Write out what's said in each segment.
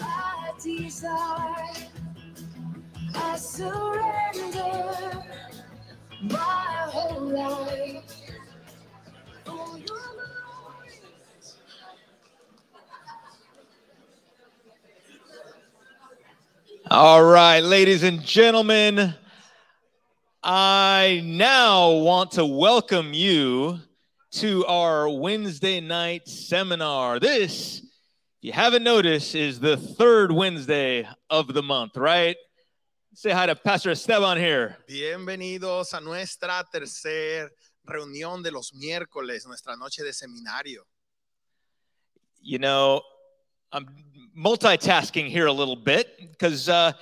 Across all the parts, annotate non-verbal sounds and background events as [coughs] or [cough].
my desire. I surrender my whole life. All right, ladies and gentlemen, I now want to welcome you to our Wednesday night seminar. This, you haven't noticed, is the third Wednesday of the month, right? Say hi to Pastor Esteban here. Bienvenidos a nuestra tercera reunión de los miércoles, nuestra noche de seminario. You know, I'm multitasking here a little bit because uh,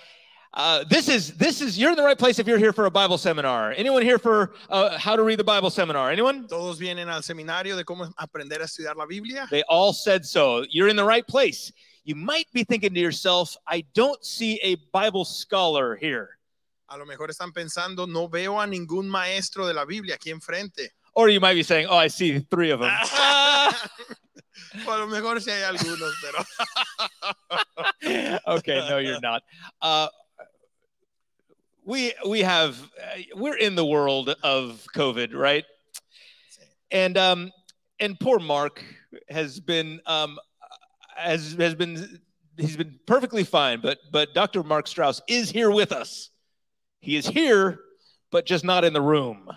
uh, this is this is you're in the right place if you're here for a Bible seminar. Anyone here for uh, how to read the Bible seminar? Anyone? Todos vienen al seminario de cómo aprender a estudiar la Biblia. They all said so. You're in the right place. You might be thinking to yourself, I don't see a Bible scholar here. A lo mejor están pensando, no veo a ningún maestro de la Biblia aquí enfrente. Or you might be saying, Oh, I see three of them. [laughs] [laughs] A lo mejor sí hay algunos, pero [laughs] okay, no, you're not. Uh, we we have uh, we're in the world of COVID, right? And um and poor Mark has been um has has been he's been perfectly fine, but but Dr. Mark Strauss is here with us. He is here, but just not in the room.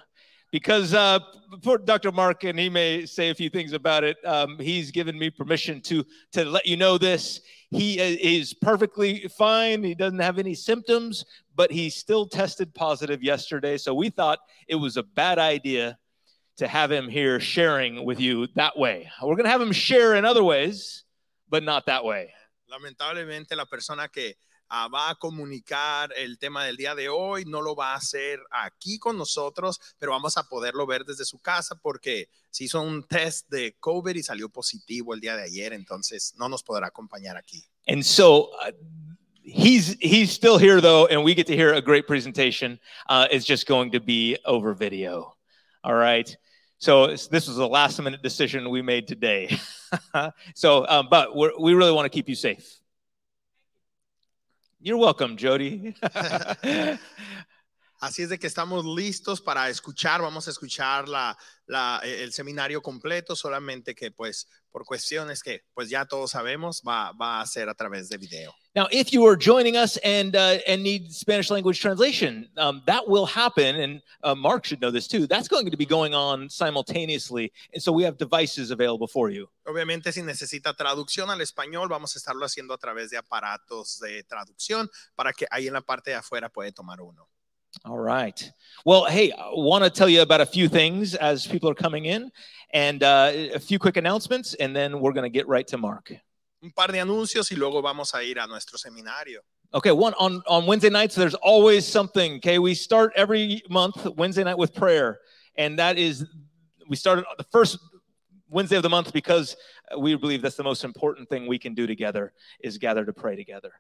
Because uh, poor Dr. Mark, and he may say a few things about it. Um, he's given me permission to to let you know this. He is perfectly fine. He doesn't have any symptoms, but he still tested positive yesterday. So we thought it was a bad idea to have him here sharing with you that way. We're going to have him share in other ways, but not that way. lamentablemente la persona que ah, va a comunicar el tema del día de hoy no lo va a hacer aquí con nosotros, pero vamos a poderlo ver desde su casa porque se hizo un test de COVID y salió positivo el día de ayer, entonces no nos podrá acompañar aquí. And so uh, he's he's still here though, and we get to hear a great presentation. Uh, it's just going to be over video. All right. So this was a last minute decision we made today. [laughs] so, um, but we're, we really want to keep you safe. You're welcome, Jody. [laughs] [laughs] Así es de que estamos listos para escuchar, vamos a escuchar la, la- el seminario completo, solamente que pues por cuestiones que pues ya todos sabemos va, va a ser a través de video. Now, if you are joining us and uh, and need Spanish language translation, um, that will happen, and uh, Mark should know this too. That's going to be going on simultaneously, and so we have devices available for you. Obviamente si necesita traducción al español, vamos a estarlo haciendo a través de aparatos de traducción para que ahí en la parte de afuera puede tomar uno. All right. Well, hey, I want to tell you about a few things as people are coming in, and uh, a few quick announcements, and then we're going to get right to Mark. Un par de anuncios y luego vamos a ir a nuestro seminario. Okay, one on on Wednesday nights. There's always something. Okay, we start every month Wednesday night with prayer, and that is we started the first Wednesday of the month because we believe that's the most important thing we can do together is gather to pray together.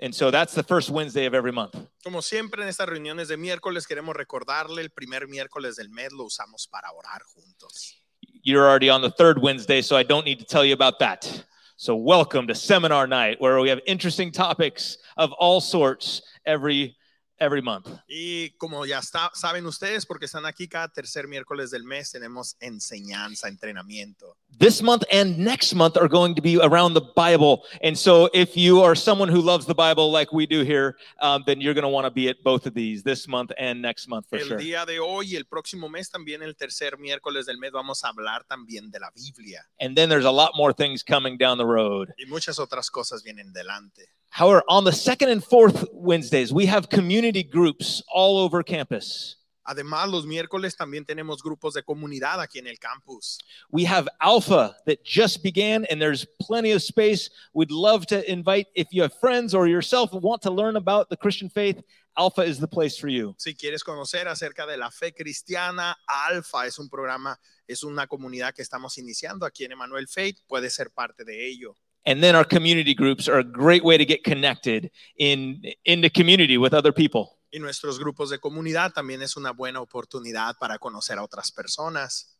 And so that's the first Wednesday of every month. Como siempre en estas reuniones de miércoles queremos recordarle el primer miércoles del mes lo usamos para orar juntos. You're already on the third Wednesday, so I don't need to tell you about that. So welcome to seminar night where we have interesting topics of all sorts every every month. Y como ya está, saben ustedes, porque están aquí cada tercer miércoles del mes, tenemos enseñanza, entrenamiento. this month and next month are going to be around the Bible. And so, if you are someone who loves the Bible like we do here, um, then you're going to want to be at both of these this month and next month for el sure. día de hoy y el próximo mes, también el tercer miércoles del mes, vamos a hablar también de la Biblia. And then there's a lot more things coming down the road. Y muchas otras cosas vienen delante. However, on the second and fourth Wednesdays, we have community groups all over campus. Además, los miércoles también tenemos grupos de comunidad aquí en el campus. We have Alpha that just began, and there's plenty of space. We'd love to invite, if you have friends or yourself want to learn about the Christian faith, Alpha is the place for you. Si quieres conocer acerca de la fe cristiana, Alpha es un programa, es una comunidad que estamos iniciando aquí en Emmanuel Faith, puede ser parte de ello. And then our community groups are a great way to get connected in in the community with other people. Y nuestros grupos de comunidad también es una buena oportunidad para conocer a otras personas.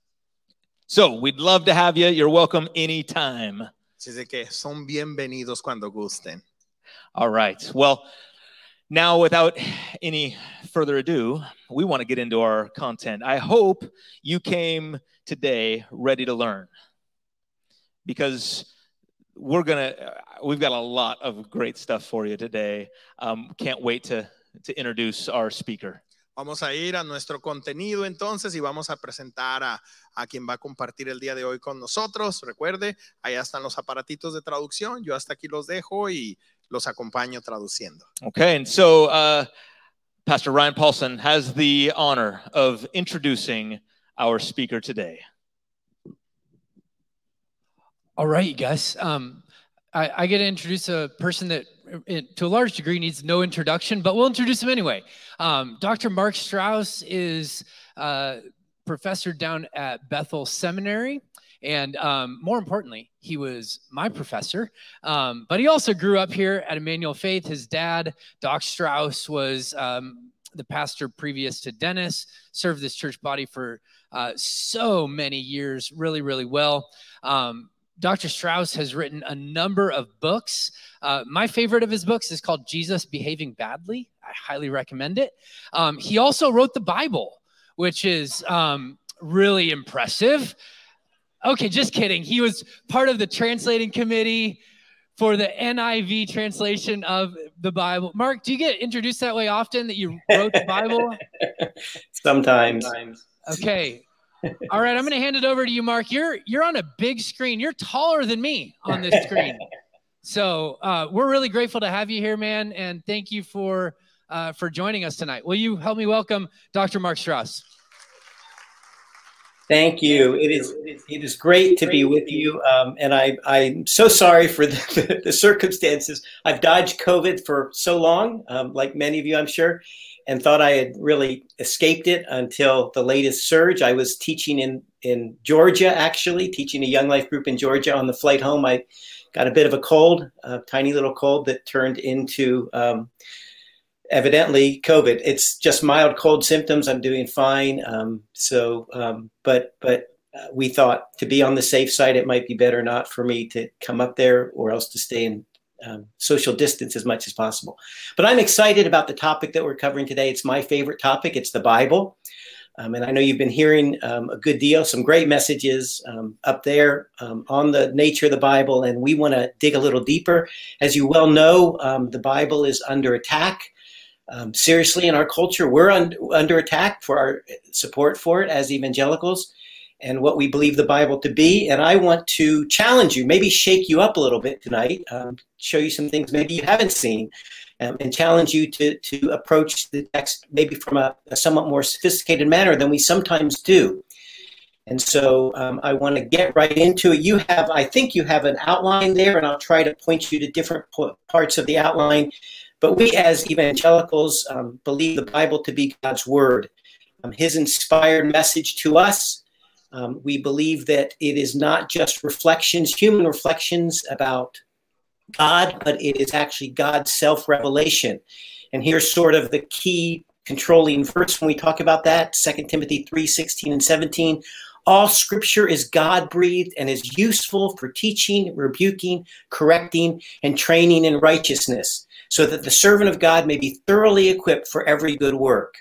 So we'd love to have you. You're welcome anytime. Así que son bienvenidos cuando gusten. All right. Well, now without any further ado, we want to get into our content. I hope you came today ready to learn because we're going to, we've got a lot of great stuff for you today. Um, can't wait to, to introduce our speaker. Vamos a ir a nuestro contenido entonces y vamos a presentar a, a, quien va a compartir el día de hoy con nosotros. Recuerde, allá están los aparatitos de traducción. Yo hasta aquí los dejo y los acompaño traduciendo. Okay, and so uh, Pastor Ryan Paulson has the honor of introducing our speaker today. All right, you guys. Um, I, I get to introduce a person that it, to a large degree needs no introduction, but we'll introduce him anyway. Um, Dr. Mark Strauss is uh, professor down at Bethel Seminary. And um, more importantly, he was my professor. Um, but he also grew up here at Emmanuel Faith. His dad, Doc Strauss, was um, the pastor previous to Dennis, served this church body for uh, so many years, really, really well. Um, Dr. Strauss has written a number of books. Uh, my favorite of his books is called Jesus Behaving Badly. I highly recommend it. Um, he also wrote the Bible, which is um, really impressive. Okay, just kidding. He was part of the translating committee for the NIV translation of the Bible. Mark, do you get introduced that way often that you wrote the Bible? [laughs] Sometimes. Okay, all right, I'm going to hand it over to you, Mark. You're you're on a big screen. You're taller than me on this screen. [laughs] so uh, we're really grateful to have you here, man, and thank you for uh, for joining us tonight. Will you help me welcome Dr. Mark Strauss? Thank you. It is it is great to be with you, um, and I I'm so sorry for the, the, the, circumstances. I've dodged COVID for so long, um, like many of you, I'm sure, and thought I had really escaped it until the latest surge. I was teaching in, in Georgia, actually, teaching a Young Life group in Georgia. On the flight home, I got a bit of a cold, a tiny little cold that turned into um, evidently COVID. It's just mild cold symptoms. I'm doing fine. Um, so, um, but, but uh, we thought to be on the safe side, it might be better not for me to come up there or else to stay in um, social distance as much as possible. But I'm excited about the topic that we're covering today. It's my favorite topic. It's the Bible. Um, and I know you've been hearing um, a good deal, some great messages um, up there um, on the nature of the Bible. And we want to dig a little deeper. As you well know, um, the Bible is under attack. seriously, in our culture, we're un- under attack for our support for it as evangelicals and what we believe the Bible to be. And I want to challenge you, maybe shake you up a little bit tonight, um, show you some things maybe you haven't seen, um, and challenge you to, to approach the text maybe from a, a somewhat more sophisticated manner than we sometimes do. And so um, I want to get right into it. You have, I think you have an outline there, and I'll try to point you to different parts of the outline. But we as evangelicals um, believe the Bible to be God's Word, um, His inspired message to us, um, we believe that it is not just reflections, human reflections about God, but it is actually God's self revelation. And here's sort of the key controlling verse when we talk about that 2 Timothy 3 16 and 17. All scripture is God breathed and is useful for teaching, rebuking, correcting, and training in righteousness, so that the servant of God may be thoroughly equipped for every good work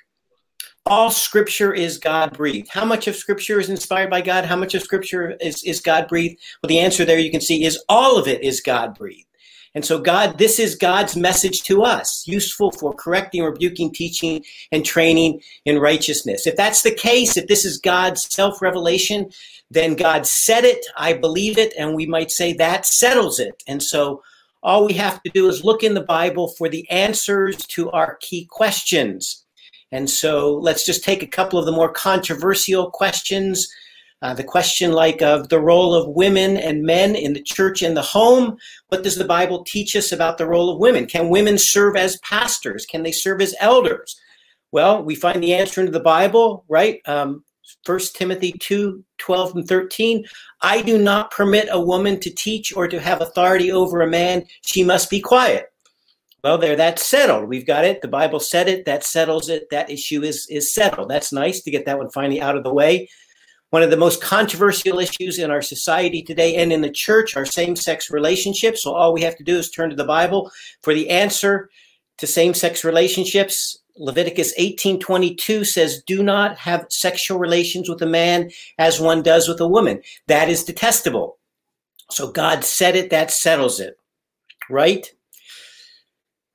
all scripture is God breathed. How much of scripture is inspired by God? How much of scripture is, is God breathed? Well, the answer there you can see is all of it is God breathed. And so, God, this is God's message to us, useful for correcting, rebuking, teaching, and training in righteousness. If that's the case, if this is God's self revelation, then God said it, I believe it, and we might say that settles it. And so, all we have to do is look in the Bible for the answers to our key questions. And so let's just take a couple of the more controversial questions. Uh, the question like of the role of women and men in the church and the home. What does the Bible teach us about the role of women? Can women serve as pastors? Can they serve as elders? Well, we find the answer in the Bible, right? Um, 1 Timothy 2 12 and 13. I do not permit a woman to teach or to have authority over a man. She must be quiet. Well, there, that's settled. We've got it. The Bible said it. That settles it. That issue is is settled. That's nice to get that one finally out of the way. One of the most controversial issues in our society today and in the church are same sex relationships. So all we have to do is turn to the Bible for the answer to same sex relationships. Leviticus 18:22 says, "Do not have sexual relations with a man as one does with a woman. That is detestable." So God said it, that settles it. Right?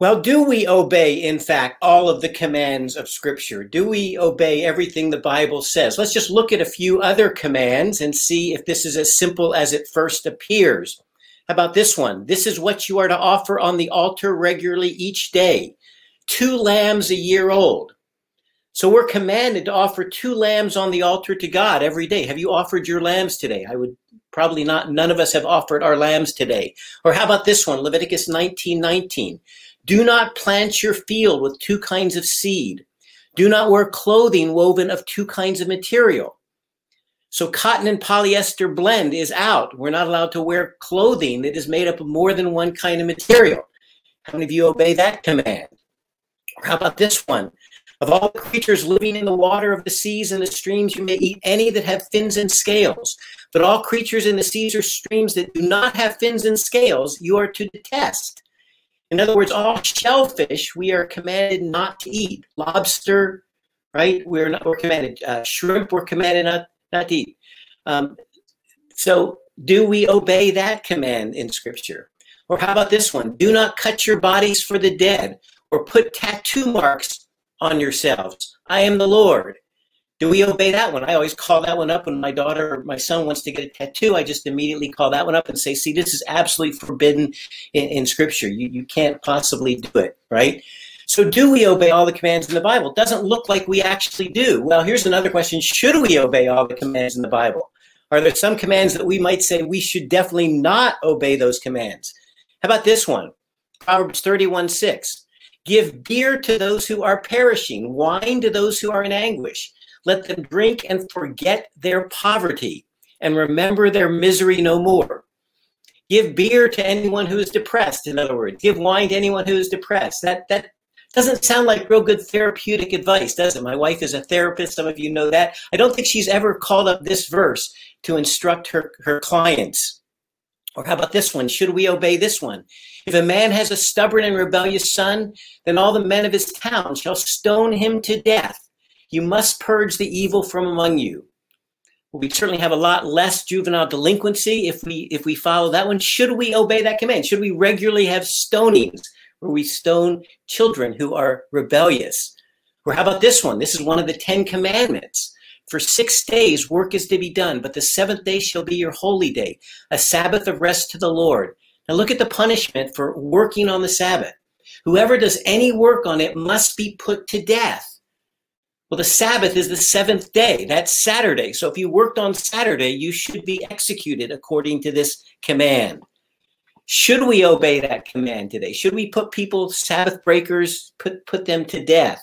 Well, do we obey, in fact, all of the commands of Scripture? Do we obey everything the Bible says? Let's just look at a few other commands and see if this is as simple as it first appears. How about this one? This is what you are to offer on the altar regularly each day two lambs a year old. So we're commanded to offer two lambs on the altar to God every day. Have you offered your lambs today? I would probably not. None of us have offered our lambs today. Or how about this one? Leviticus 19 19. Do not plant your field with two kinds of seed. Do not wear clothing woven of two kinds of material. So cotton and polyester blend is out. We're not allowed to wear clothing that is made up of more than one kind of material. How many of you obey that command? Or how about this one? Of all creatures living in the water of the seas and the streams, you may eat any that have fins and scales. But all creatures in the seas or streams that do not have fins and scales, you are to detest. In other words, all shellfish we are commanded not to eat. Lobster, right? We're not. We're commanded. Uh, shrimp, we're commanded not not to eat. Um, so, do we obey that command in Scripture? Or how about this one? Do not cut your bodies for the dead, or put tattoo marks on yourselves. I am the Lord. Do we obey that one? I always call that one up when my daughter or my son wants to get a tattoo. I just immediately call that one up and say, see, this is absolutely forbidden in, in Scripture. You, you can't possibly do it, right? So, do we obey all the commands in the Bible? It doesn't look like we actually do. Well, here's another question Should we obey all the commands in the Bible? Are there some commands that we might say we should definitely not obey those commands? How about this one? Proverbs 31 6. Give beer to those who are perishing, wine to those who are in anguish. Let them drink and forget their poverty and remember their misery no more. Give beer to anyone who is depressed, in other words. Give wine to anyone who is depressed. That, that doesn't sound like real good therapeutic advice, does it? My wife is a therapist. Some of you know that. I don't think she's ever called up this verse to instruct her, her clients. Or how about this one? Should we obey this one? If a man has a stubborn and rebellious son, then all the men of his town shall stone him to death. You must purge the evil from among you. We certainly have a lot less juvenile delinquency if we if we follow that one. Should we obey that command? Should we regularly have stonings where we stone children who are rebellious? Or how about this one? This is one of the Ten Commandments. For six days work is to be done, but the seventh day shall be your holy day, a Sabbath of rest to the Lord. Now look at the punishment for working on the Sabbath. Whoever does any work on it must be put to death. Well, the Sabbath is the seventh day. That's Saturday. So if you worked on Saturday, you should be executed according to this command. Should we obey that command today? Should we put people, Sabbath breakers, put, put them to death?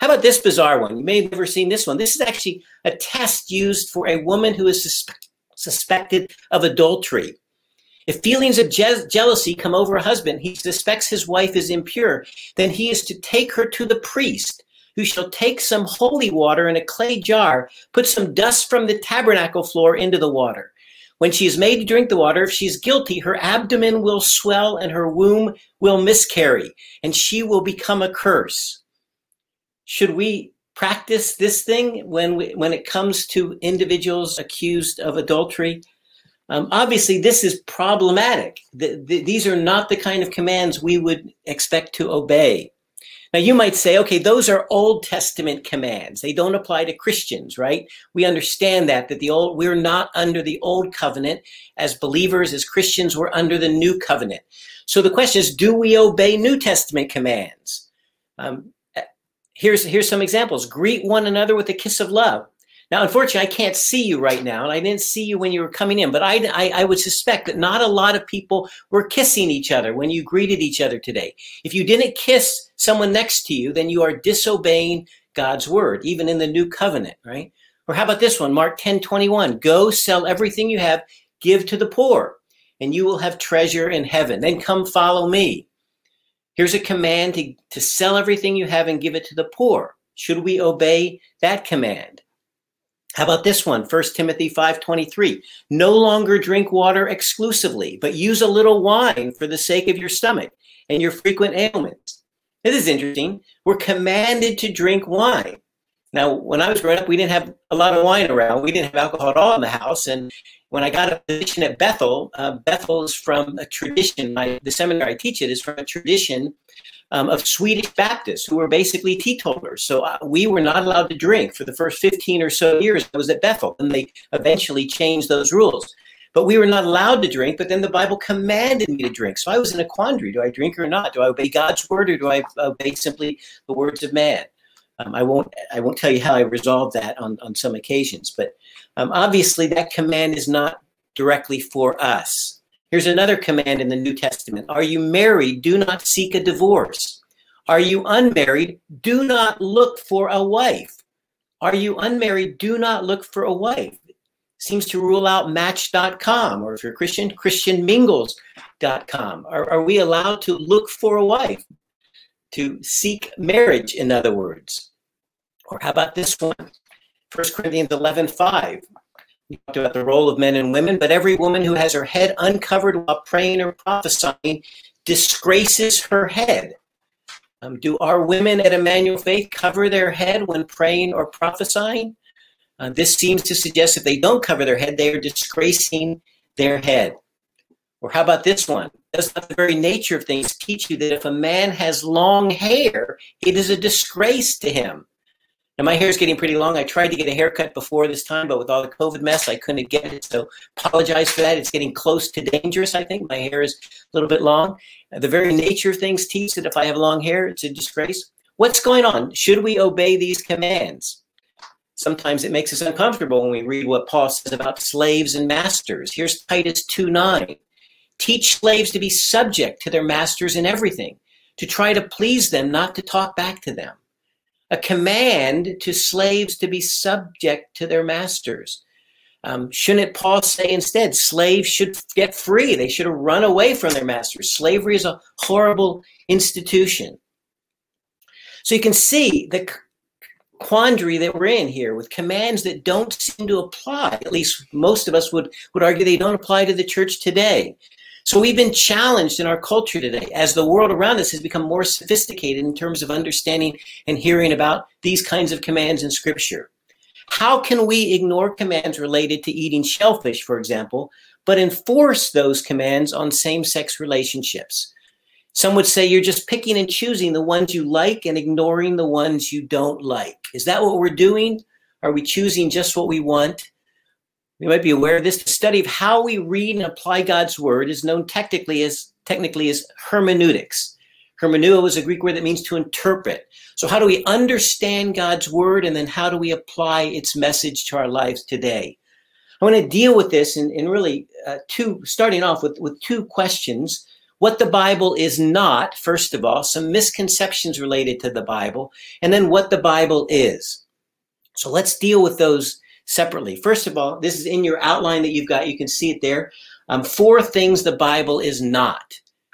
How about this bizarre one? You may have never seen this one. This is actually a test used for a woman who is suspe- suspected of adultery. If feelings of je- jealousy come over a husband, he suspects his wife is impure, then he is to take her to the priest who shall take some holy water in a clay jar, put some dust from the tabernacle floor into the water. When she is made to drink the water, if she is guilty, her abdomen will swell and her womb will miscarry, and she will become a curse. Should we practice this thing when we, when it comes to individuals accused of adultery? Um, obviously, this is problematic. The, the, these are not the kind of commands we would expect to obey. Now, you might say, okay, those are Old Testament commands. They don't apply to Christians, right? We understand that, that the old, we're not under the old covenant. As believers, as Christians, we're under the new covenant. So the question is, do we obey New Testament commands? Um, here's, here's some examples. Greet one another with a kiss of love. Now, unfortunately, I can't see you right now, and I didn't see you when you were coming in, but I, I, I, would suspect that not a lot of people were kissing each other when you greeted each other today. If you didn't kiss someone next to you, then you are disobeying God's word, even in the new covenant, right? Or how about this one, Mark 10 21? Go sell everything you have, give to the poor, and you will have treasure in heaven. Then come follow me. Here's a command to, to sell everything you have and give it to the poor. Should we obey that command? How about this one? 1 Timothy 5:23. No longer drink water exclusively, but use a little wine for the sake of your stomach and your frequent ailments. This is interesting. We're commanded to drink wine. Now, when I was growing up, we didn't have a lot of wine around. We didn't have alcohol at all in the house. And when I got a position at Bethel, uh, Bethel is from a tradition. My, the seminary I teach it is from a tradition um, of Swedish Baptists who were basically teetotalers. So uh, we were not allowed to drink for the first 15 or so years I was at Bethel. And they eventually changed those rules. But we were not allowed to drink, but then the Bible commanded me to drink. So I was in a quandary. Do I drink or not? Do I obey God's word or do I obey simply the words of man? Um, I won't I won't tell you how I resolved that on, on some occasions, but um, obviously that command is not directly for us. Here's another command in the New Testament. Are you married? Do not seek a divorce. Are you unmarried? Do not look for a wife. Are you unmarried? Do not look for a wife. Seems to rule out match.com or if you're Christian, christianmingles.com. Are, are we allowed to look for a wife? To seek marriage, in other words? Or how about this one? 1 Corinthians 11 5. We talked about the role of men and women, but every woman who has her head uncovered while praying or prophesying disgraces her head. Um, do our women at Emmanuel Faith cover their head when praying or prophesying? Uh, this seems to suggest if they don't cover their head, they are disgracing their head. Or how about this one? Does not the very nature of things teach you that if a man has long hair, it is a disgrace to him? And my hair is getting pretty long. I tried to get a haircut before this time, but with all the COVID mess, I couldn't get it. So apologize for that. It's getting close to dangerous, I think. My hair is a little bit long. The very nature of things teach that if I have long hair, it's a disgrace. What's going on? Should we obey these commands? Sometimes it makes us uncomfortable when we read what Paul says about slaves and masters. Here's Titus 2 9. Teach slaves to be subject to their masters in everything, to try to please them, not to talk back to them a command to slaves to be subject to their masters. Um, shouldn't Paul say instead, slaves should get free? They should have run away from their masters. Slavery is a horrible institution. So you can see the quandary that we're in here with commands that don't seem to apply. At least most of us would, would argue they don't apply to the church today. So we've been challenged in our culture today as the world around us has become more sophisticated in terms of understanding and hearing about these kinds of commands in Scripture. How can we ignore commands related to eating shellfish, for example, but enforce those commands on same sex relationships? Some would say you're just picking and choosing the ones you like and ignoring the ones you don't like. Is that what we're doing? Are we choosing just what we want you might be aware of this. The study of how we read and apply God's word is known technically as technically as hermeneutics. Hermeneuo is a Greek word that means to interpret. So how do we understand God's word and then how do we apply its message to our lives today? I want to deal with this in, in really uh, two, starting off with, with two questions. What the Bible is not, first of all, some misconceptions related to the Bible, and then what the Bible is. So let's deal with those separately. First of all, this is in your outline that you've got. You can see it there. Um, four things the Bible is not,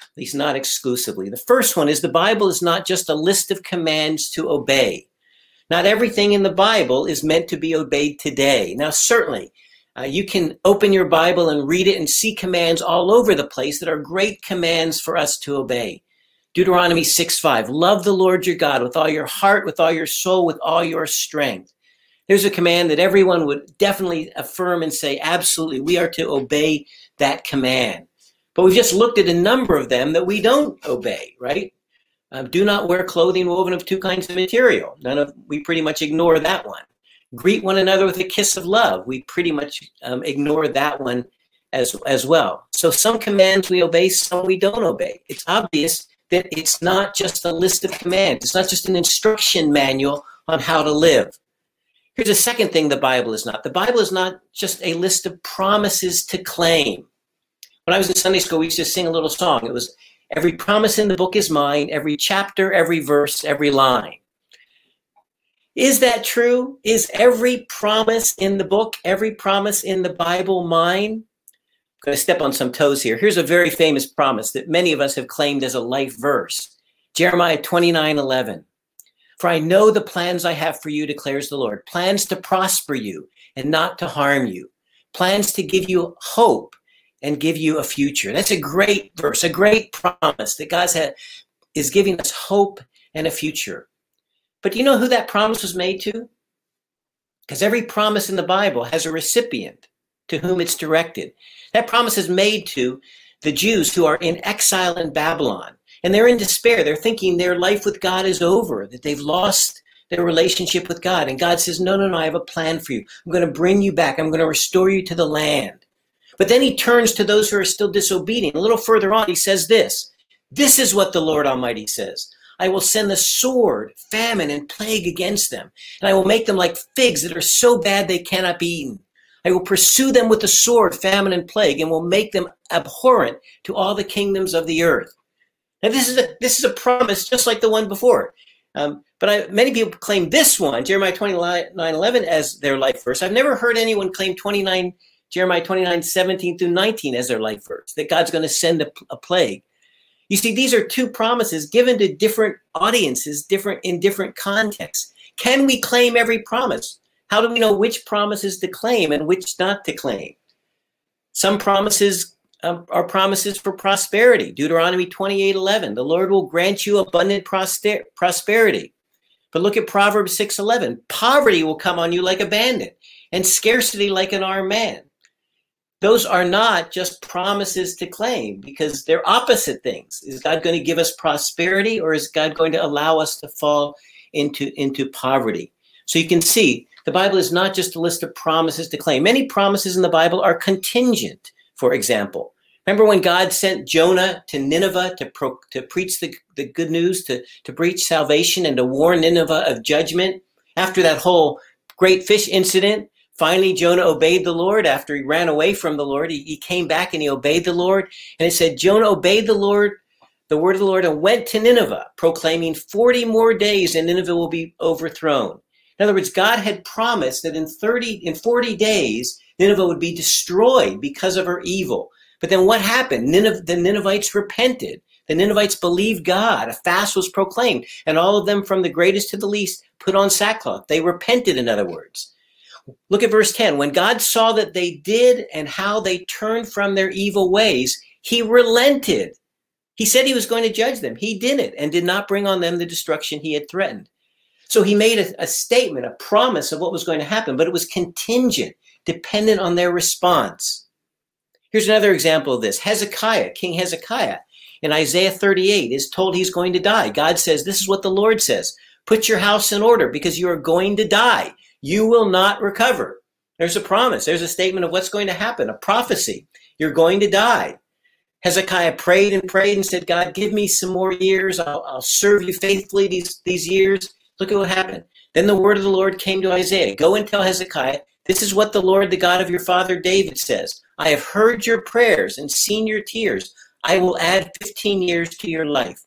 at least not exclusively. The first one is the Bible is not just a list of commands to obey. Not everything in the Bible is meant to be obeyed today. Now, certainly, uh, you can open your Bible and read it and see commands all over the place that are great commands for us to obey. Deuteronomy 6 5, love the Lord your God with all your heart, with all your soul, with all your strength. There's a command that everyone would definitely affirm and say, absolutely, we are to obey that command. But we've just looked at a number of them that we don't obey, right? Um, do not wear clothing woven of two kinds of material. None of we pretty much ignore that one. Greet one another with a kiss of love. We pretty much um, ignore that one as as well. So some commands we obey, some we don't obey. It's obvious that it's not just a list of commands. It's not just an instruction manual on how to live. Here's a second thing the Bible is not. The Bible is not just a list of promises to claim. When I was in Sunday school, we used to sing a little song. It was, Every promise in the book is mine, every chapter, every verse, every line. Is that true? Is every promise in the book, every promise in the Bible mine? I'm going to step on some toes here. Here's a very famous promise that many of us have claimed as a life verse Jeremiah 29 11. For I know the plans I have for you, declares the Lord plans to prosper you and not to harm you, plans to give you hope and give you a future. That's a great verse, a great promise that God is giving us hope and a future. But do you know who that promise was made to? Because every promise in the Bible has a recipient to whom it's directed. That promise is made to the Jews who are in exile in Babylon. And they're in despair. They're thinking their life with God is over, that they've lost their relationship with God. And God says, No, no, no, I have a plan for you. I'm going to bring you back. I'm going to restore you to the land. But then he turns to those who are still disobedient. A little further on, he says this This is what the Lord Almighty says I will send the sword, famine, and plague against them, and I will make them like figs that are so bad they cannot be eaten. I will pursue them with the sword, famine, and plague, and will make them abhorrent to all the kingdoms of the earth. Now, this is a this is a promise just like the one before. Um, but I, many people claim this one, Jeremiah 29 11, as their life verse. I've never heard anyone claim 29, Jeremiah 29 17 through 19 as their life verse, that God's going to send a, a plague. You see, these are two promises given to different audiences, different in different contexts. Can we claim every promise? How do we know which promises to claim and which not to claim? Some promises um, are promises for prosperity. Deuteronomy 28 11, the Lord will grant you abundant prosper- prosperity. But look at Proverbs 6 11, poverty will come on you like a bandit and scarcity like an armed man those are not just promises to claim because they're opposite things. Is God going to give us prosperity or is God going to allow us to fall into, into poverty? So you can see the Bible is not just a list of promises to claim. Many promises in the Bible are contingent, for example. Remember when God sent Jonah to Nineveh to, pro, to preach the, the good news, to, to preach salvation, and to warn Nineveh of judgment? After that whole great fish incident, Finally, Jonah obeyed the Lord after he ran away from the Lord. He, he came back and he obeyed the Lord. And it said, Jonah obeyed the Lord, the word of the Lord, and went to Nineveh, proclaiming 40 more days and Nineveh will be overthrown. In other words, God had promised that in 30, in 40 days, Nineveh would be destroyed because of her evil. But then what happened? Nineveh, the Ninevites repented. The Ninevites believed God. A fast was proclaimed, and all of them, from the greatest to the least, put on sackcloth. They repented, in other words. Look at verse 10. When God saw that they did and how they turned from their evil ways, he relented. He said he was going to judge them. He didn't and did not bring on them the destruction he had threatened. So he made a, a statement, a promise of what was going to happen, but it was contingent, dependent on their response. Here's another example of this Hezekiah, King Hezekiah, in Isaiah 38, is told he's going to die. God says, This is what the Lord says Put your house in order because you are going to die you will not recover. There's a promise. There's a statement of what's going to happen, a prophecy. You're going to die. Hezekiah prayed and prayed and said, God, give me some more years. I'll, I'll serve you faithfully these, these years. Look at what happened. Then the word of the Lord came to Isaiah Go and tell Hezekiah, this is what the Lord, the God of your father David says I have heard your prayers and seen your tears. I will add 15 years to your life.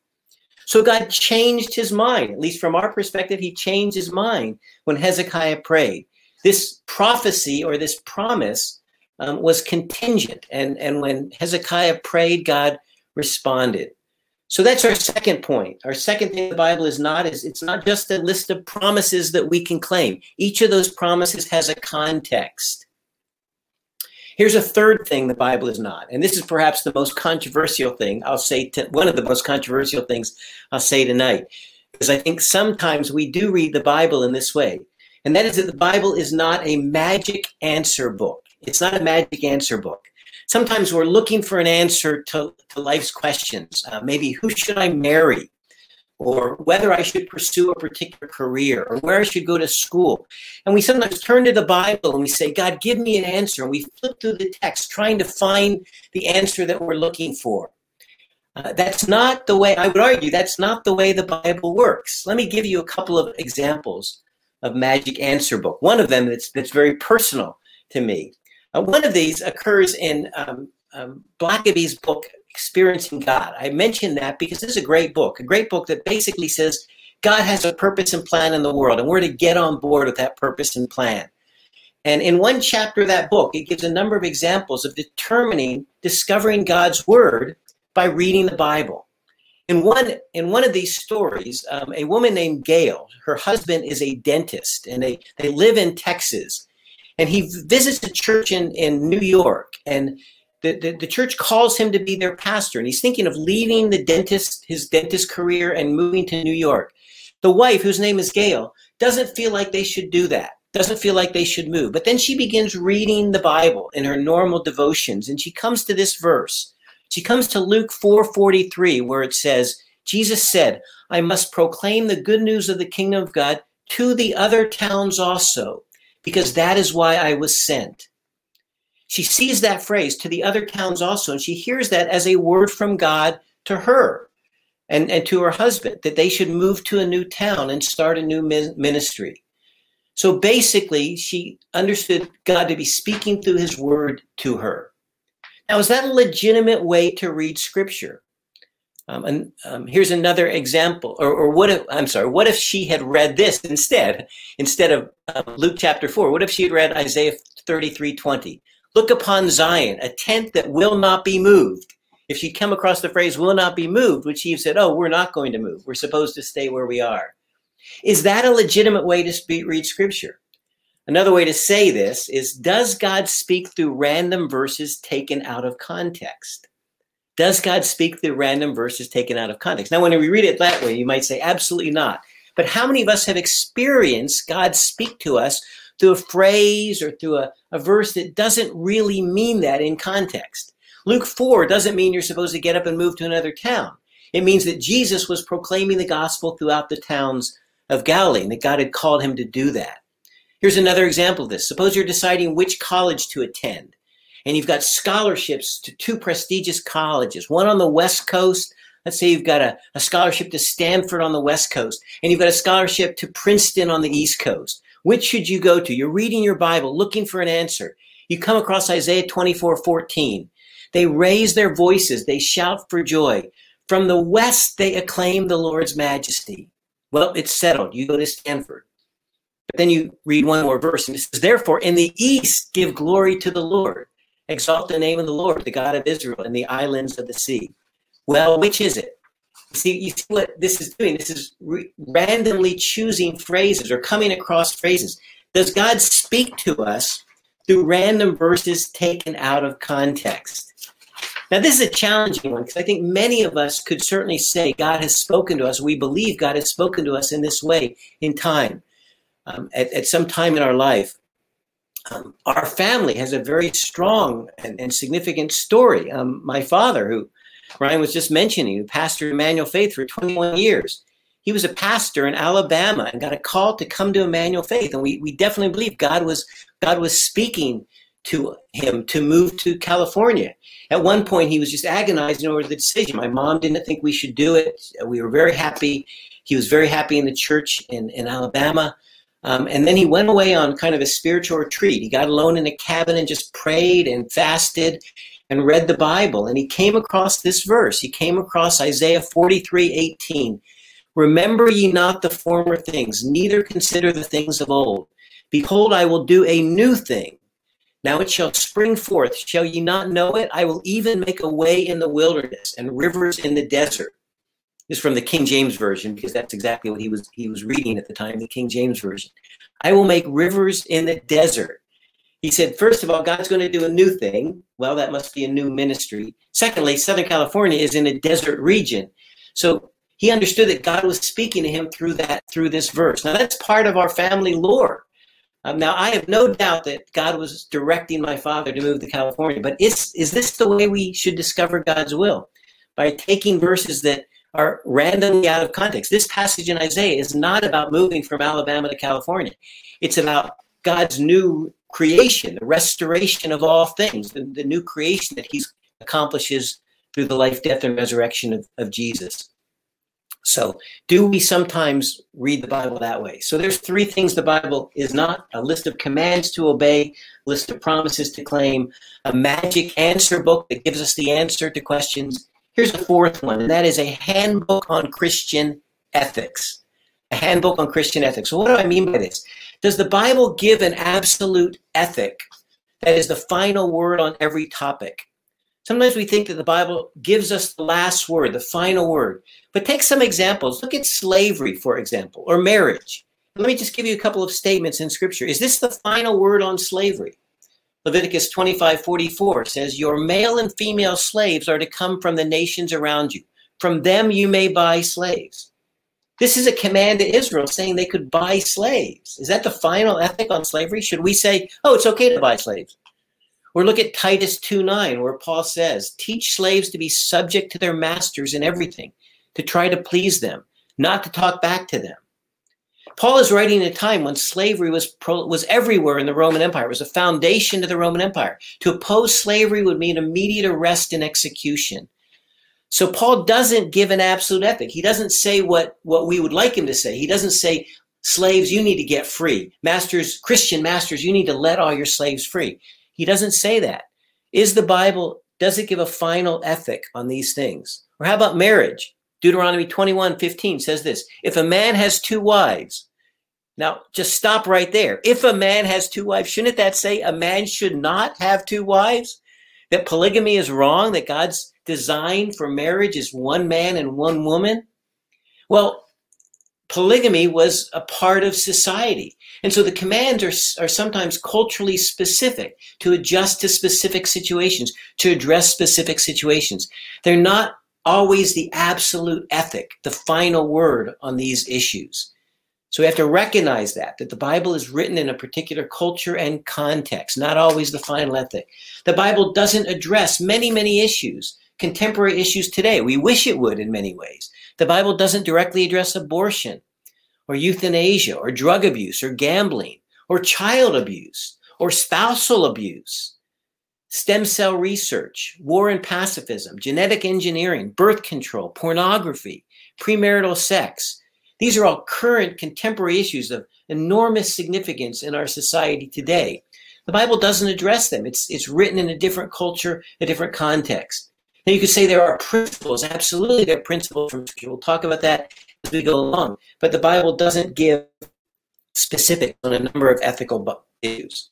So God changed his mind, at least from our perspective, he changed his mind when Hezekiah prayed. This prophecy or this promise um, was contingent. And, and when Hezekiah prayed, God responded. So that's our second point. Our second thing the Bible is not is it's not just a list of promises that we can claim. Each of those promises has a context. Here's a third thing the Bible is not, and this is perhaps the most controversial thing I'll say. To, one of the most controversial things I'll say tonight, because I think sometimes we do read the Bible in this way, and that is that the Bible is not a magic answer book. It's not a magic answer book. Sometimes we're looking for an answer to, to life's questions. Uh, maybe who should I marry? or whether I should pursue a particular career or where I should go to school. And we sometimes turn to the Bible and we say, God, give me an answer. And we flip through the text trying to find the answer that we're looking for. Uh, that's not the way, I would argue, that's not the way the Bible works. Let me give you a couple of examples of magic answer book. One of them that's, that's very personal to me. Uh, one of these occurs in um, um, Blackaby's book, Experiencing God. I mention that because this is a great book, a great book that basically says God has a purpose and plan in the world, and we're to get on board with that purpose and plan. And in one chapter of that book, it gives a number of examples of determining, discovering God's word by reading the Bible. In one in one of these stories, um, a woman named Gail, her husband is a dentist, and they they live in Texas, and he visits a church in in New York, and the, the, the church calls him to be their pastor, and he's thinking of leaving the dentist his dentist career and moving to New York. The wife, whose name is Gail, doesn't feel like they should do that doesn't feel like they should move. But then she begins reading the Bible in her normal devotions and she comes to this verse. She comes to Luke 4:43 where it says, Jesus said, "I must proclaim the good news of the kingdom of God to the other towns also, because that is why I was sent." She sees that phrase to the other towns also and she hears that as a word from God to her and, and to her husband that they should move to a new town and start a new ministry. So basically, she understood God to be speaking through his word to her. Now, is that a legitimate way to read scripture? Um, and um, here's another example. Or, or, what if, I'm sorry, what if she had read this instead, instead of uh, Luke chapter 4? What if she had read Isaiah 33 20? Look upon Zion, a tent that will not be moved. If she'd come across the phrase will not be moved, she have said, Oh, we're not going to move. We're supposed to stay where we are? Is that a legitimate way to speak, read scripture? Another way to say this is Does God speak through random verses taken out of context? Does God speak through random verses taken out of context? Now, when we read it that way, you might say, absolutely not. But how many of us have experienced God speak to us through a phrase or through a, a verse that doesn't really mean that in context? Luke 4 doesn't mean you're supposed to get up and move to another town. It means that Jesus was proclaiming the gospel throughout the towns of Galilee and that God had called him to do that. Here's another example of this. Suppose you're deciding which college to attend, and you've got scholarships to two prestigious colleges, one on the West Coast. Let's say you've got a, a scholarship to Stanford on the West Coast, and you've got a scholarship to Princeton on the East Coast. Which should you go to? You're reading your Bible, looking for an answer. You come across Isaiah 24 14. They raise their voices, they shout for joy. From the west, they acclaim the Lord's majesty. Well, it's settled. You go to Stanford. But then you read one more verse, and it says, Therefore, in the east, give glory to the Lord. Exalt the name of the Lord, the God of Israel, in the islands of the sea. Well, which is it? See, you see what this is doing? This is re- randomly choosing phrases or coming across phrases. Does God speak to us through random verses taken out of context? Now, this is a challenging one because I think many of us could certainly say God has spoken to us. We believe God has spoken to us in this way in time, um, at, at, some time in our life. Um, our family has a very strong and, and significant story. Um, my father, who Ryan was just mentioning, who pastored Emmanuel Faith for 21 years, he was a pastor in Alabama and got a call to come to Emmanuel Faith, and we, we definitely believe God was God was speaking to him to move to California. At one point, he was just agonizing over the decision. My mom didn't think we should do it. We were very happy. He was very happy in the church in, in Alabama. Um, and then he went away on kind of a spiritual retreat. He got alone in a cabin and just prayed and fasted and read the Bible. And he came across this verse. He came across Isaiah 43 18. Remember ye not the former things, neither consider the things of old. Behold, I will do a new thing. Now it shall spring forth. Shall ye not know it? I will even make a way in the wilderness and rivers in the desert. Is from the King James Version, because that's exactly what he was he was reading at the time, the King James Version. I will make rivers in the desert. He said, first of all, God's going to do a new thing. Well, that must be a new ministry. Secondly, Southern California is in a desert region. So he understood that God was speaking to him through that, through this verse. Now that's part of our family lore. Um, now, I have no doubt that God was directing my father to move to California, but is, is this the way we should discover God's will? By taking verses that are randomly out of context. This passage in Isaiah is not about moving from Alabama to California. It's about God's new creation, the restoration of all things, the, the new creation that he accomplishes through the life, death, and resurrection of, of Jesus. So, do we sometimes read the Bible that way? So, there's three things the Bible is not a list of commands to obey, list of promises to claim, a magic answer book that gives us the answer to questions. Here's a fourth one, and that is a handbook on Christian ethics. A handbook on Christian ethics. So, what do I mean by this? Does the Bible give an absolute ethic that is the final word on every topic? Sometimes we think that the Bible gives us the last word, the final word. But take some examples. Look at slavery, for example, or marriage. Let me just give you a couple of statements in Scripture. Is this the final word on slavery? Leviticus 25 44 says, Your male and female slaves are to come from the nations around you. From them you may buy slaves. This is a command to Israel saying they could buy slaves. Is that the final ethic on slavery? Should we say, oh, it's okay to buy slaves? Or look at Titus 2 9, where Paul says, Teach slaves to be subject to their masters in everything, to try to please them, not to talk back to them. Paul is writing at a time when slavery was pro, was everywhere in the Roman Empire. It was a foundation to the Roman Empire. To oppose slavery would mean immediate arrest and execution. So Paul doesn't give an absolute ethic. He doesn't say what, what we would like him to say. He doesn't say, slaves, you need to get free. Masters, Christian masters, you need to let all your slaves free. He doesn't say that. Is the Bible, does it give a final ethic on these things? Or how about marriage? Deuteronomy 21 15 says this If a man has two wives, now just stop right there. If a man has two wives, shouldn't that say a man should not have two wives? That polygamy is wrong, that God's design for marriage is one man and one woman? Well, polygamy was a part of society. And so the commands are, are sometimes culturally specific to adjust to specific situations, to address specific situations. They're not always the absolute ethic, the final word on these issues. So we have to recognize that, that the Bible is written in a particular culture and context, not always the final ethic. The Bible doesn't address many, many issues, contemporary issues today. We wish it would in many ways. The Bible doesn't directly address abortion or euthanasia or drug abuse or gambling or child abuse or spousal abuse stem cell research, war and pacifism, genetic engineering, birth control, pornography, premarital sex. These are all current contemporary issues of enormous significance in our society today. The Bible doesn't address them. It's, it's written in a different culture, a different context. Now you could say there are principles. Absolutely, there are principles from Scripture. We'll talk about that as we go along. But the Bible doesn't give specifics on a number of ethical issues.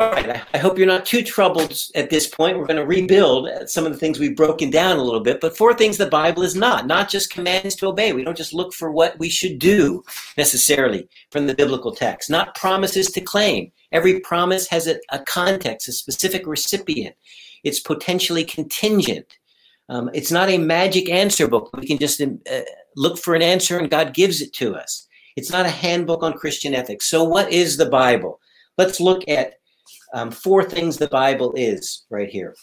All right, I hope you're not too troubled at this point. We're going to rebuild some of the things we've broken down a little bit, but four things the Bible is not, not just commands to obey. We don't just look for what we should do necessarily from the biblical text, not promises to claim. Every promise has a, a context, a specific recipient. It's potentially contingent. Um, it's not a magic answer book. We can just uh, look for an answer and God gives it to us. It's not a handbook on Christian ethics. So, what is the Bible? Let's look at um, four things the Bible is right here.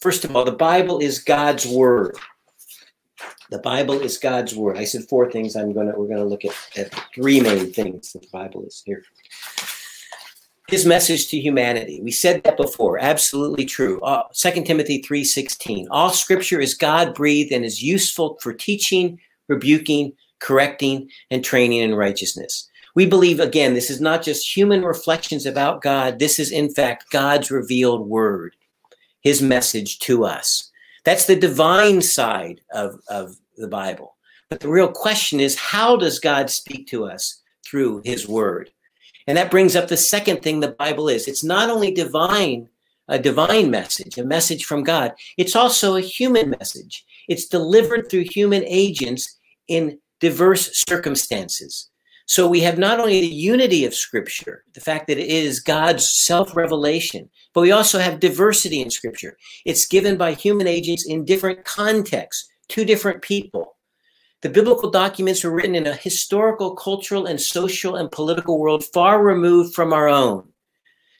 First of all, the Bible is God's word. The Bible is God's word. I said four things. I'm gonna we're gonna look at, at three main things that the Bible is here. His message to humanity. We said that before. Absolutely true. Uh, 2 Timothy 3:16. All scripture is God-breathed and is useful for teaching, rebuking, correcting, and training in righteousness. We believe, again, this is not just human reflections about God. This is, in fact, God's revealed word, his message to us. That's the divine side of, of the Bible. But the real question is how does God speak to us through his word? And that brings up the second thing the Bible is it's not only divine, a divine message, a message from God, it's also a human message. It's delivered through human agents in diverse circumstances. So we have not only the unity of Scripture, the fact that it is God's self revelation, but we also have diversity in Scripture. It's given by human agents in different contexts to different people. The biblical documents were written in a historical, cultural, and social and political world far removed from our own.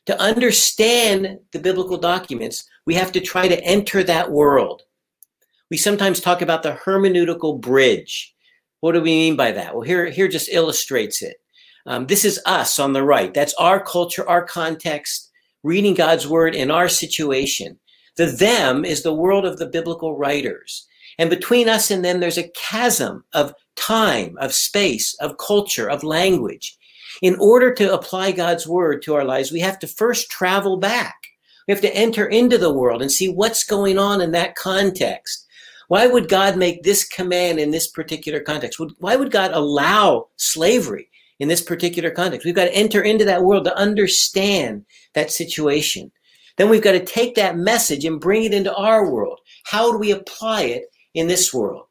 To understand the biblical documents, we have to try to enter that world. We sometimes talk about the hermeneutical bridge. What do we mean by that? Well, here, here just illustrates it. Um, this is us on the right. That's our culture, our context, reading God's word in our situation. The them is the world of the biblical writers. And between us and them, there's a chasm of time, of space, of culture, of language. In order to apply God's word to our lives, we have to first travel back. We have to enter into the world and see what's going on in that context. Why would God make this command in this particular context? Why would God allow slavery in this particular context? We've got to enter into that world to understand that situation. Then we've got to take that message and bring it into our world. How do we apply it in this world?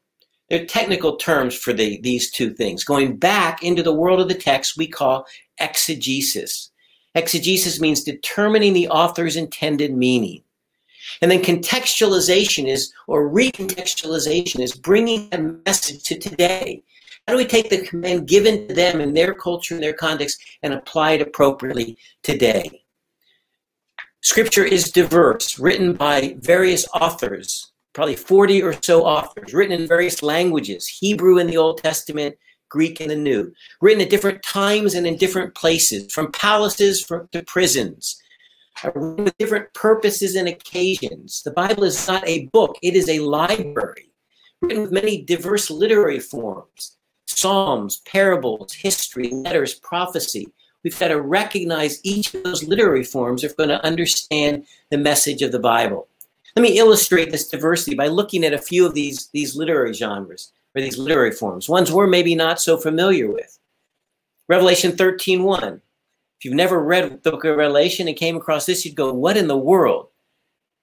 There are technical terms for the, these two things. Going back into the world of the text, we call exegesis. Exegesis means determining the author's intended meaning. And then contextualization is, or recontextualization is bringing a message to today. How do we take the command given to them in their culture and their context and apply it appropriately today? Scripture is diverse, written by various authors, probably 40 or so authors, written in various languages Hebrew in the Old Testament, Greek in the New, written at different times and in different places, from palaces to prisons, with different purposes and occasions. The Bible is not a book, it is a library, written with many diverse literary forms psalms, parables, history, letters, prophecy. We've got to recognize each of those literary forms if we're going to understand the message of the Bible. Let me illustrate this diversity by looking at a few of these, these literary genres or these literary forms, ones we're maybe not so familiar with. Revelation 13 1. If you've never read the book of Revelation and came across this, you'd go, What in the world?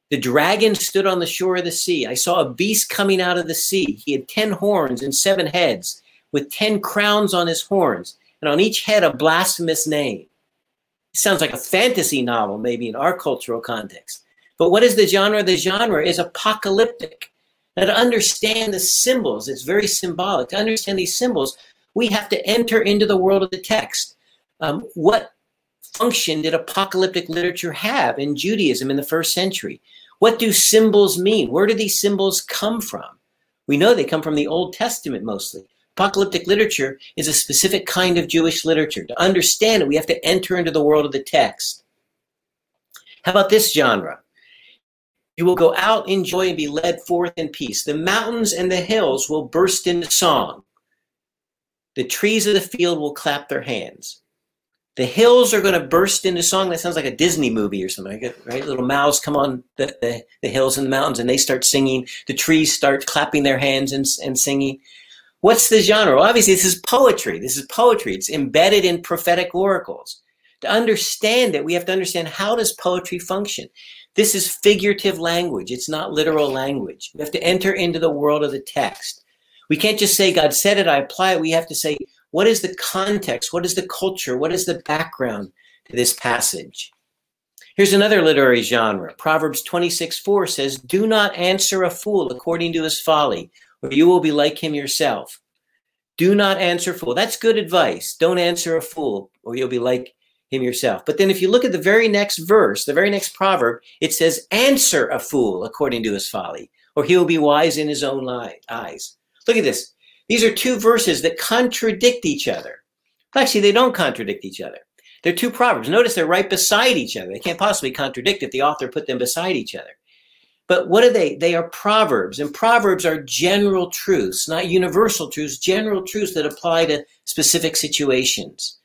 The dragon stood on the shore of the sea. I saw a beast coming out of the sea. He had 10 horns and seven heads, with 10 crowns on his horns, and on each head a blasphemous name. It sounds like a fantasy novel, maybe in our cultural context. But what is the genre? The genre is apocalyptic. Now, to understand the symbols, it's very symbolic. To understand these symbols, we have to enter into the world of the text. Um, what function did apocalyptic literature have in Judaism in the first century? What do symbols mean? Where do these symbols come from? We know they come from the Old Testament mostly. Apocalyptic literature is a specific kind of Jewish literature. To understand it, we have to enter into the world of the text. How about this genre? You will go out in joy and be led forth in peace. The mountains and the hills will burst into song. The trees of the field will clap their hands. The hills are going to burst into song. That sounds like a Disney movie or something, like that, right? Little mouths come on the, the, the hills and the mountains and they start singing. The trees start clapping their hands and, and singing. What's the genre? Well, obviously, this is poetry. This is poetry. It's embedded in prophetic oracles. To understand it, we have to understand how does poetry function. This is figurative language. It's not literal language. We have to enter into the world of the text. We can't just say, God said it, I apply it. We have to say, what is the context? What is the culture? What is the background to this passage? Here's another literary genre. Proverbs 26 4 says, Do not answer a fool according to his folly, or you will be like him yourself. Do not answer fool. That's good advice. Don't answer a fool, or you'll be like him yourself. But then if you look at the very next verse, the very next proverb, it says, Answer a fool according to his folly, or he will be wise in his own eyes. Look at this. These are two verses that contradict each other. Actually, they don't contradict each other. They're two proverbs. Notice they're right beside each other. They can't possibly contradict if the author put them beside each other. But what are they? They are proverbs, and proverbs are general truths, not universal truths, general truths that apply to specific situations.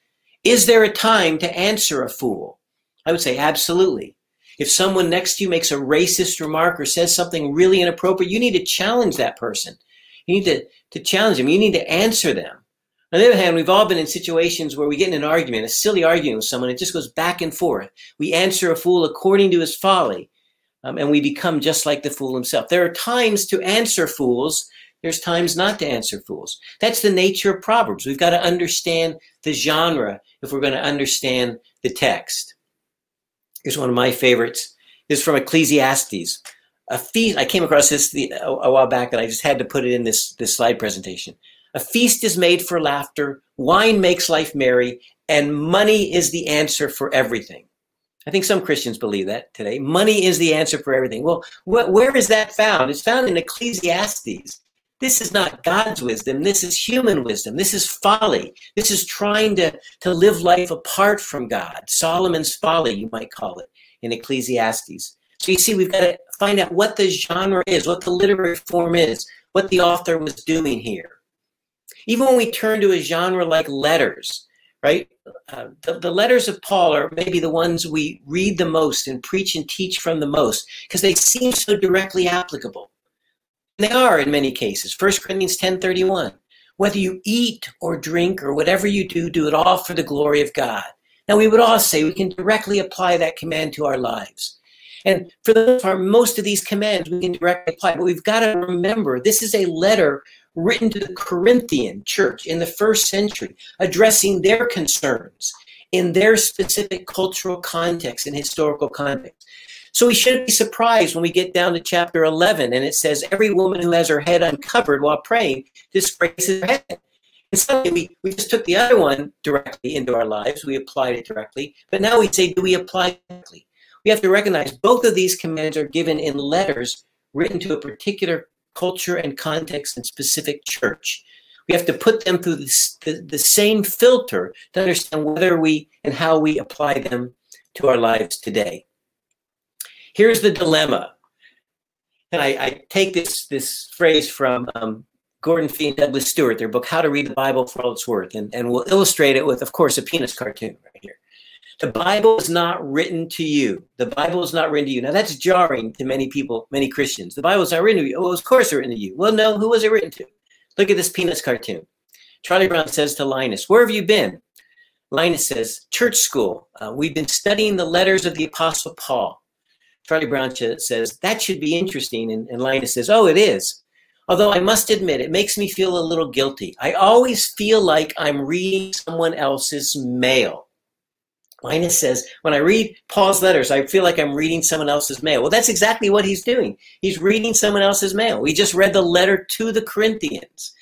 Is there a time to answer a fool? I would say absolutely. If someone next to you makes a racist remark or says something really inappropriate, you need to challenge that person. You need to, to challenge them. You need to answer them. On the other hand, we've all been in situations where we get in an argument, a silly argument with someone. It just goes back and forth. We answer a fool according to his folly, um, and we become just like the fool himself. There are times to answer fools. There's times not to answer fools. That's the nature of Proverbs. We've got to understand the genre if we're going to understand the text. Here's one of my favorites. This is from Ecclesiastes a feast i came across this the, a, a, while back and i just had to put it in this this slide presentation. A feast is made for laughter wine makes life merry and money is the answer for everything. I think some christians believe that today. Money is the answer for everything. Well wh- where is that found? It's found in ecclesiastes. This is not god's wisdom. This is human wisdom. This is folly. This is trying to to live life apart from god. Solomon's folly you might call it in ecclesiastes so you see, we've got to find out what the genre is, what the literary form is, what the author was doing here. Even when we turn to a genre like letters, right? Uh, the, the letters of Paul are maybe the ones we read the most and preach and teach from the most because they seem so directly applicable. They are in many cases. 1 Corinthians 10:31. Whether you eat or drink or whatever you do, do it all for the glory of God. Now we would all say we can directly apply that command to our lives. And for the most part, most of these commands we can directly apply. But we've got to remember this is a letter written to the Corinthian church in the first century, addressing their concerns in their specific cultural context and historical context. So we shouldn't be surprised when we get down to chapter 11 and it says, Every woman who has her head uncovered while praying disgraces her head. And suddenly we, we just took the other one directly into our lives. We applied it directly. But now we say, Do we apply it directly? We have to recognize both of these commands are given in letters written to a particular culture and context and specific church. We have to put them through this, the, the same filter to understand whether we and how we apply them to our lives today. Here's the dilemma. And I, I take this, this phrase from um, Gordon Fee and Douglas Stuart, their book, How to Read the Bible for All It's Worth. And, and we'll illustrate it with, of course, a Peanuts cartoon right here. The Bible is not written to you. The Bible is not written to you. Now, that's jarring to many people, many Christians. The Bible is not written to you. Well, of course, it's written to you. Well, no, who was it written to? Look at this Peanuts cartoon. Charlie Brown says to Linus, Where have you been? Linus says, Church school. Uh, we've been studying the letters of the Apostle Paul. Charlie Brown says, That should be interesting. And, and Linus says, Oh, it is. Although I must admit, it makes me feel a little guilty. I always feel like I'm reading someone else's mail. Linus says, when I read Paul's letters, I feel like I'm reading someone else's mail. Well, that's exactly what he's doing. He's reading someone else's mail. We just read the letter to the Corinthians.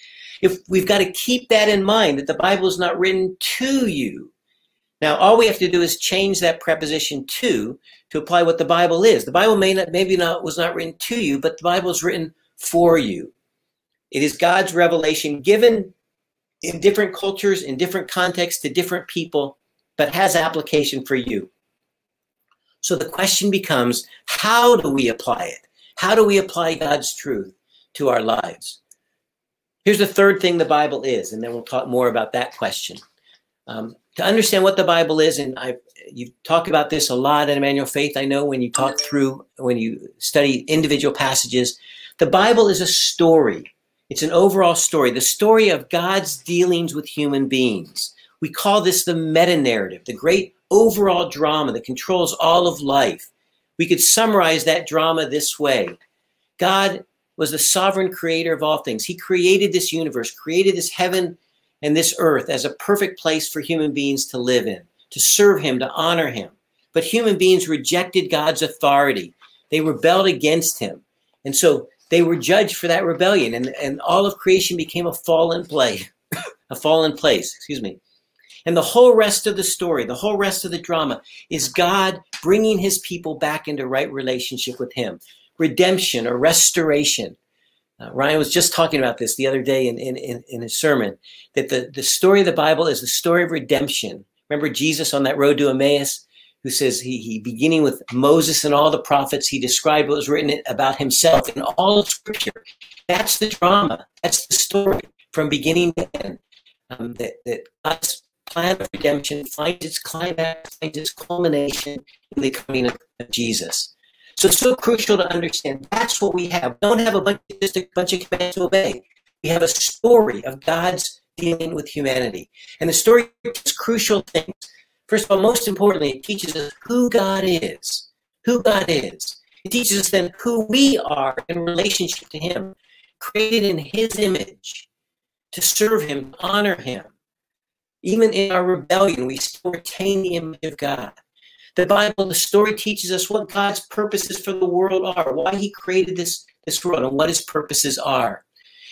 If we've got to keep that in mind, that the Bible is not written to you. Now, all we have to do is change that preposition to to apply what the Bible is. The Bible may not, maybe not, was not written to you, but the Bible is written for you. It is God's revelation given in different cultures, in different contexts, to different people but has application for you. So the question becomes how do we apply it? How do we apply God's truth to our lives? Here's the third thing the Bible is, and then we'll talk more about that question. Um, to understand what the Bible is, and I you talk about this a lot in Emmanuel Faith. I know when you talk through when you study individual passages, the Bible is a story. It's an overall story, the story of God's dealings with human beings. We call this the meta narrative, the great overall drama that controls all of life. We could summarize that drama this way God was the sovereign creator of all things. He created this universe, created this heaven and this earth as a perfect place for human beings to live in, to serve Him, to honor Him. But human beings rejected God's authority, they rebelled against Him. And so they were judged for that rebellion, and, and all of creation became a fallen place, [coughs] a fallen place, excuse me. And the whole rest of the story, the whole rest of the drama is God bringing his people back into right relationship with him, redemption or restoration. Uh, Ryan was just talking about this the other day in, in, in, in his sermon that the, the story of the Bible is the story of redemption. Remember Jesus on that road to Emmaus? who says he, he beginning with Moses and all the prophets, he described what was written about himself in all of Scripture. That's the drama. That's the story from beginning to end. Um, that, that God's plan of redemption finds its climax, finds its culmination in the coming of, Jesus. So it's so crucial to understand that's what we have. We don't have a bunch, just a bunch of commands to obey. We have a story of God's dealing with humanity. And the story is crucial things. First of all, most importantly, it teaches us who God is. Who God is. It teaches us then who we are in relationship to Him, created in His image to serve Him, to honor Him. Even in our rebellion, we still retain the image of God. The Bible, the story teaches us what God's purposes for the world are, why He created this, this world, and what His purposes are.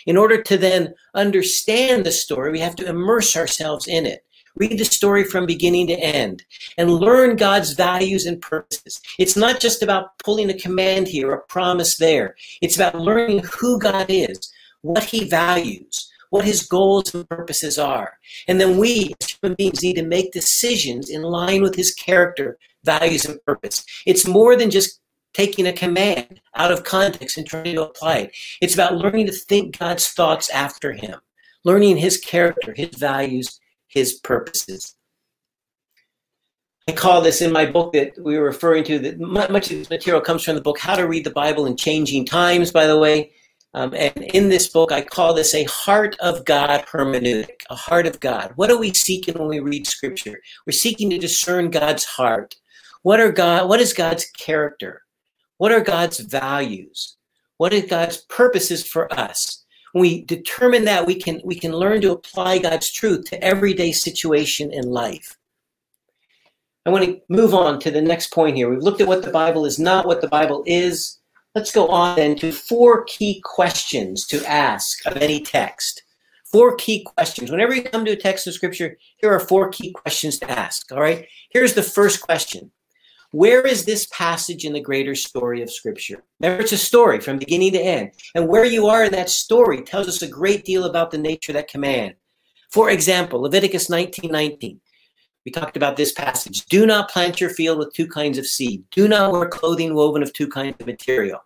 In order to then understand the story, we have to immerse ourselves in it. Read the story from beginning to end and learn God's values and purposes. It's not just about pulling a command here, a promise there. It's about learning who God is, what He values, what his goals and purposes are. And then we, as human beings, need to make decisions in line with his character, values, and purpose. It's more than just taking a command out of context and trying to apply it. It's about learning to think God's thoughts after him, learning his character, his values, his purposes. I call this in my book that we were referring to that much of this material comes from the book How to Read the Bible in Changing Times, by the way. Um, and in this book, I call this a heart of God hermeneutic, a heart of God. What are we seeking when we read scripture? We're seeking to discern God's heart. What are God, what is God's character? What are God's values? What are God's purposes for us? When we determine that, we can we can learn to apply God's truth to everyday situation in life. I want to move on to the next point here. We've looked at what the Bible is not, what the Bible is. Let's go on then to four key questions to ask of any text. Four key questions. Whenever you come to a text of Scripture, here are four key questions to ask. All right. Here's the first question Where is this passage in the greater story of Scripture? Remember, it's a story from beginning to end. And where you are in that story tells us a great deal about the nature of that command. For example, Leviticus 19 19. We talked about this passage. Do not plant your field with two kinds of seed. Do not wear clothing woven of two kinds of material.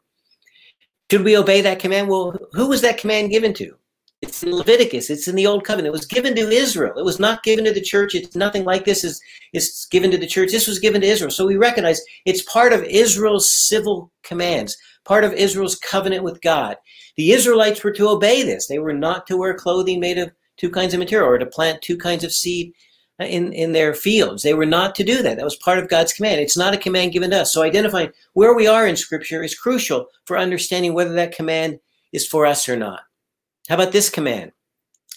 Should we obey that command? Well, who was that command given to? It's in Leviticus. It's in the Old Covenant. It was given to Israel. It was not given to the church. It's nothing like this is, is given to the church. This was given to Israel. So we recognize it's part of Israel's civil commands, part of Israel's covenant with God. The Israelites were to obey this. They were not to wear clothing made of two kinds of material or to plant two kinds of seed in, in their fields. They were not to do that. That was part of God's command. It's not a command given to us. So identifying where we are in Scripture is crucial for understanding whether that command is for us or not. How about this command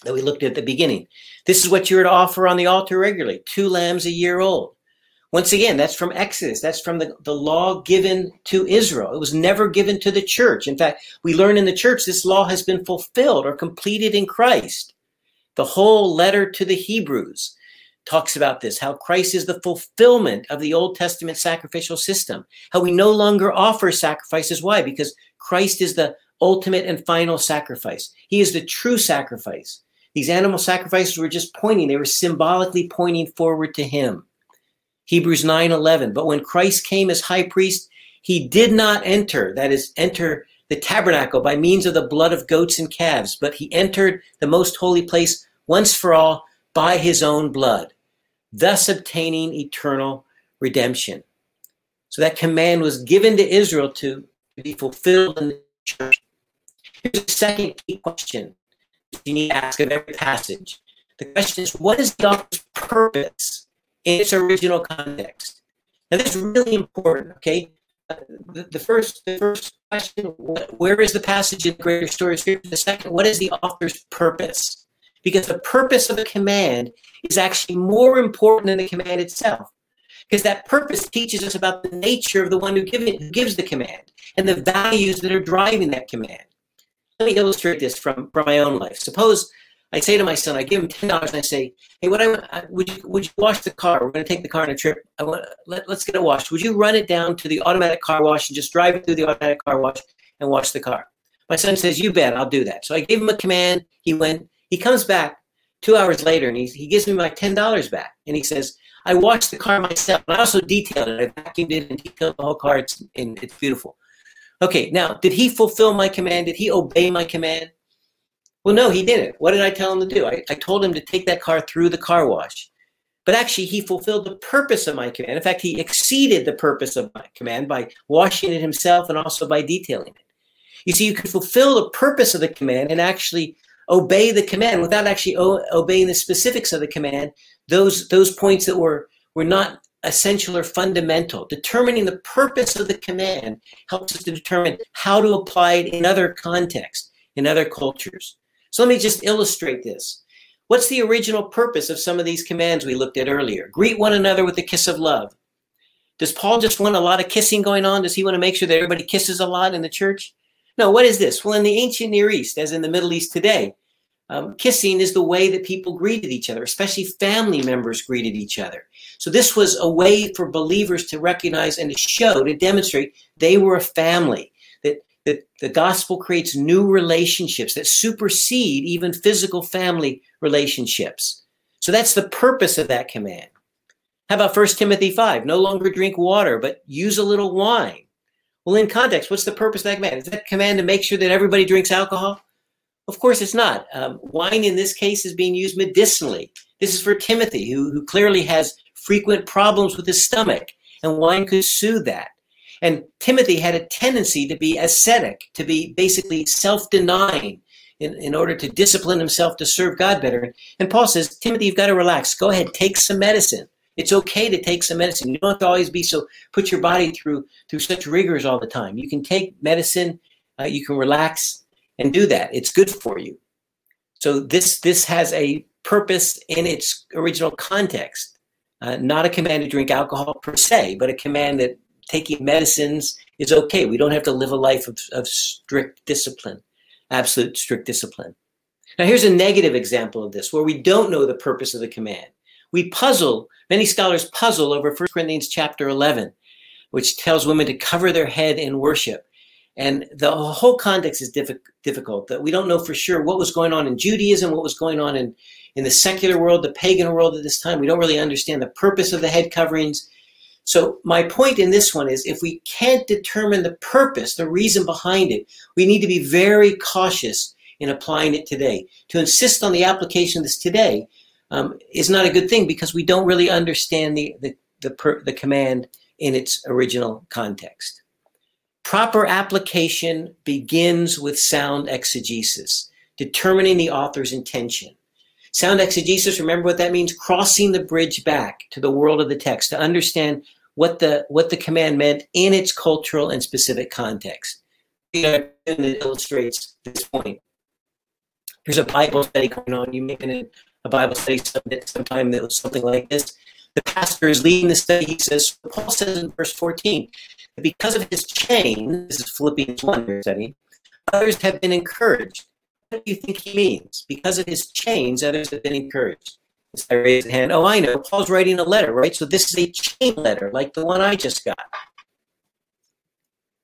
that we looked at at the beginning? This is what you are to offer on the altar regularly two lambs a year old. Once again, that's from Exodus. That's from the, the law given to Israel. It was never given to the church. In fact, we learn in the church this law has been fulfilled or completed in Christ. The whole letter to the Hebrews talks about this how Christ is the fulfillment of the Old Testament sacrificial system, how we no longer offer sacrifices. Why? Because Christ is the ultimate and final sacrifice, He is the true sacrifice. These animal sacrifices were just pointing, they were symbolically pointing forward to Him. Hebrews 9 11. But when Christ came as high priest, he did not enter, that is, enter the tabernacle by means of the blood of goats and calves, but he entered the most holy place once for all by his own blood, thus obtaining eternal redemption. So that command was given to Israel to, be fulfilled in the church. Here's a second key question you need to ask of every passage. The question is, what is author's purpose in its original context? Now, this is really important, okay? Uh, the, the, first, the first question, where is the passage in the greater story of Scripture? The second, what is the author's purpose? Because the purpose of the command is actually more important than the command itself. Because that purpose teaches us about the nature of the one who, give it, who gives the command and the values that are driving that command. Let me illustrate this from, from my own life. Suppose I say to my son, I give him ten dollars, and I say, "Hey, what I uh, would you would you wash the car? We're going to take the car on a trip. I want let, let's get it washed. Would you run it down to the automatic car wash and just drive it through the automatic car wash and wash the car?" My son says, "You bet, I'll do that." So I gave him a command. He went. He comes back two hours later and he, he gives me my $10 back. And he says, I washed the car myself. I also detailed it. I vacuumed it and detailed the whole car. It's, and it's beautiful. Okay, now, did he fulfill my command? Did he obey my command? Well, no, he didn't. What did I tell him to do? I, I told him to take that car through the car wash. But actually, he fulfilled the purpose of my command. In fact, he exceeded the purpose of my command by washing it himself and also by detailing it. You see, you can fulfill the purpose of the command and actually obey the command without actually o- obeying the specifics of the command those those points that were were not essential or fundamental. Determining the purpose of the command helps us to determine how to apply it in other contexts in other cultures. So let me just illustrate this. What's the original purpose of some of these commands we looked at earlier? Greet one another with a kiss of love. Does paul just want a lot of kissing going on? Does he want to make sure that everybody kisses a lot in the church no, what is this? Well, in the ancient Near East, as in the Middle East today, um, kissing is the way that people greeted each other, especially family members greeted each other. So this was a way for believers to recognize and to show, to demonstrate they were a family. That that the gospel creates new relationships that supersede even physical family relationships. So that's the purpose of that command. How about 1 Timothy 5? No longer drink water, but use a little wine well, in context, what's the purpose of that command? Is that command to make sure that everybody drinks alcohol? Of course, it's not. Um, wine in this case is being used medicinally. This is for Timothy, who, who clearly has frequent problems with his stomach, and wine could soothe that. And Timothy had a tendency to be ascetic, to be basically self denying in, in order to discipline himself to serve God better. And Paul says, Timothy, you've got to relax. Go ahead, take some medicine. It's okay to take some medicine. You don't have to always be so put your body through through such rigors all the time. You can take medicine, uh, you can relax and do that. It's good for you. So this this has a purpose in its original context, uh, not a command to drink alcohol per se, but a command that taking medicines is okay. We don't have to live a life of, of strict discipline, absolute strict discipline. Now, here's a negative example of this where we don't know the purpose of the command. We puzzle, many scholars puzzle over 1 Corinthians chapter 11, which tells women to cover their head in worship. And the whole context is difficult. That we don't know for sure what was going on in Judaism, what was going on in, in the secular world, the pagan world at this time. We don't really understand the purpose of the head coverings. So my point in this one is if we can't determine the purpose, the reason behind it, we need to be very cautious in applying it today. To insist on the application of this today um, is not a good thing because we don't really understand the, the, the, per, the command in its original context. Proper application begins with sound exegesis, determining the author's intention. Sound exegesis, remember what that means? Crossing the bridge back to the world of the text to understand what the what the command meant in its cultural and specific context. It illustrates this point. Here's a Bible study going on. You may have a Bible study sometime that was something like this. The pastor is leading the study. He says, Paul says in verse 14, because of his chain, this is Philippians 1 study, others have been encouraged. What do you think he means? Because of his chains, others have been encouraged. This guy raised his hand. Oh, I know. Paul's writing a letter, right? So this is a chain letter, like the one I just got.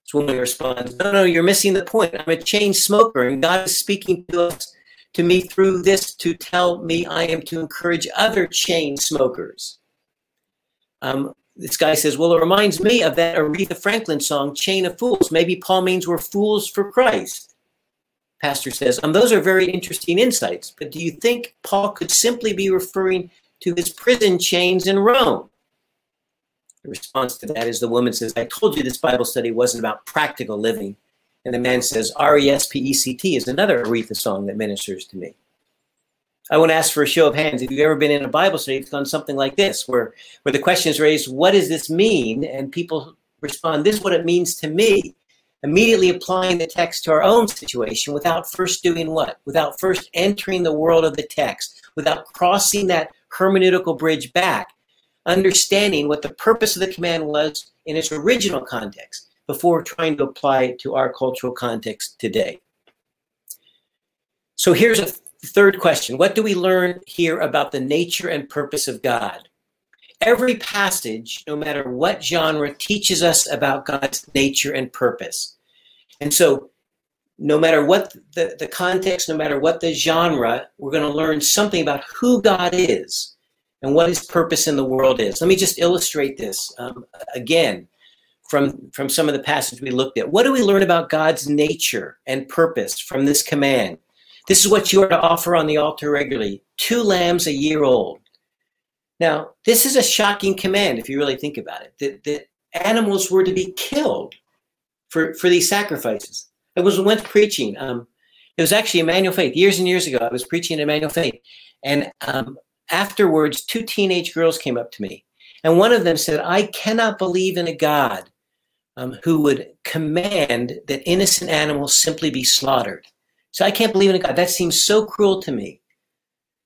So when we respond, no, no, you're missing the point. I'm a chain smoker, and God is speaking to us to me through this to tell me I am to encourage other chain smokers. Um, this guy says, Well, it reminds me of that Aretha Franklin song, Chain of Fools. Maybe Paul means we're fools for Christ. Pastor says, um, Those are very interesting insights, but do you think Paul could simply be referring to his prison chains in Rome? The response to that is the woman says, I told you this Bible study wasn't about practical living. And the man says, R E S P E C T is another Aretha song that ministers to me. I want to ask for a show of hands if you've ever been in a Bible study that's done something like this, where, where the question is raised, What does this mean? And people respond, This is what it means to me. Immediately applying the text to our own situation without first doing what? Without first entering the world of the text, without crossing that hermeneutical bridge back, understanding what the purpose of the command was in its original context before trying to apply it to our cultural context today. So here's a third question What do we learn here about the nature and purpose of God? Every passage, no matter what genre, teaches us about God's nature and purpose. And so, no matter what the, the context, no matter what the genre, we're going to learn something about who God is and what his purpose in the world is. Let me just illustrate this um, again from, from some of the passages we looked at. What do we learn about God's nature and purpose from this command? This is what you are to offer on the altar regularly two lambs a year old. Now, this is a shocking command if you really think about it that, that animals were to be killed for, for these sacrifices. I was once preaching. Um, it was actually Emmanuel Faith. Years and years ago, I was preaching at Emmanuel Faith. And um, afterwards, two teenage girls came up to me. And one of them said, I cannot believe in a God um, who would command that innocent animals simply be slaughtered. So I can't believe in a God. That seems so cruel to me.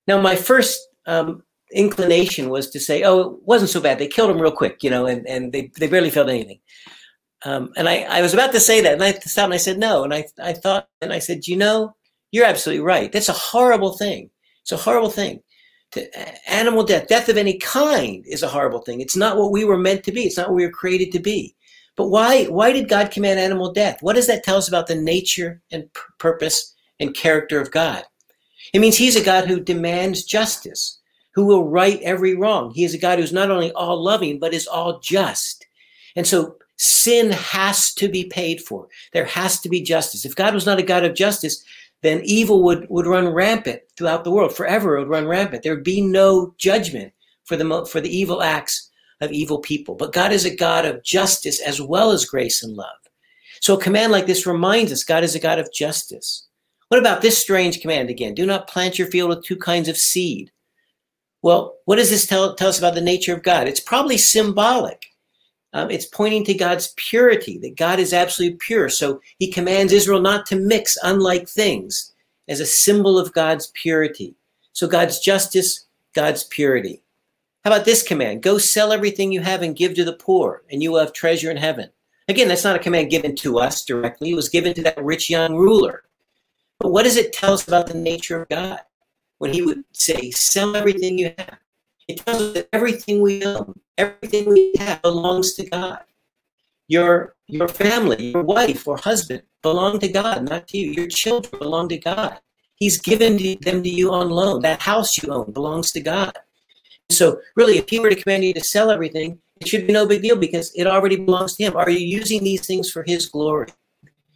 Now, my first um, inclination was to say, oh, it wasn't so bad. They killed him real quick, you know, and, and they, they barely felt anything. Um, and I, I was about to say that, and I stopped and I said, no. And I, I thought, and I said, you know, you're absolutely right. That's a horrible thing. It's a horrible thing. To, animal death, death of any kind is a horrible thing. It's not what we were meant to be. It's not what we were created to be. But why, why did God command animal death? What does that tell us about the nature and purpose and character of God? It means He's a God who demands justice, who will right every wrong. He is a God who's not only all loving, but is all just. And so sin has to be paid for. There has to be justice. If God was not a God of justice, then evil would, would run rampant throughout the world. Forever it would run rampant. There would be no judgment for the, for the evil acts of evil people. But God is a God of justice as well as grace and love. So a command like this reminds us God is a God of justice. What about this strange command again? Do not plant your field with two kinds of seed. Well, what does this tell, tell us about the nature of God? It's probably symbolic. Um, it's pointing to God's purity, that God is absolutely pure. So he commands Israel not to mix unlike things as a symbol of God's purity. So God's justice, God's purity. How about this command? Go sell everything you have and give to the poor, and you will have treasure in heaven. Again, that's not a command given to us directly. It was given to that rich young ruler. But what does it tell us about the nature of God? When he would say, sell everything you have. It tells us that everything we own, everything we have belongs to God. Your, your family, your wife or husband belong to God, not to you. Your children belong to God. He's given them to you on loan. That house you own belongs to God. So, really, if he were to command you to sell everything, it should be no big deal because it already belongs to him. Are you using these things for his glory?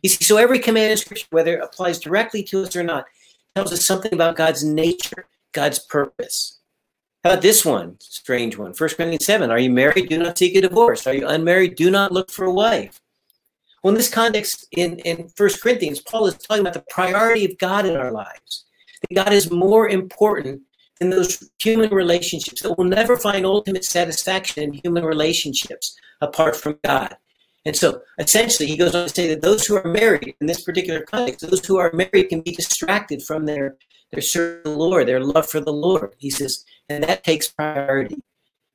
You see, so every command in Scripture, whether it applies directly to us or not, tells us something about God's nature, God's purpose. How about this one? Strange one. 1 Corinthians 7. Are you married? Do not seek a divorce. Are you unmarried? Do not look for a wife. Well, in this context, in, in 1 Corinthians, Paul is talking about the priority of God in our lives. That God is more important than those human relationships, that we'll never find ultimate satisfaction in human relationships apart from God. And so essentially, he goes on to say that those who are married in this particular context, those who are married can be distracted from their, their the Lord, their love for the Lord. He says, and that takes priority.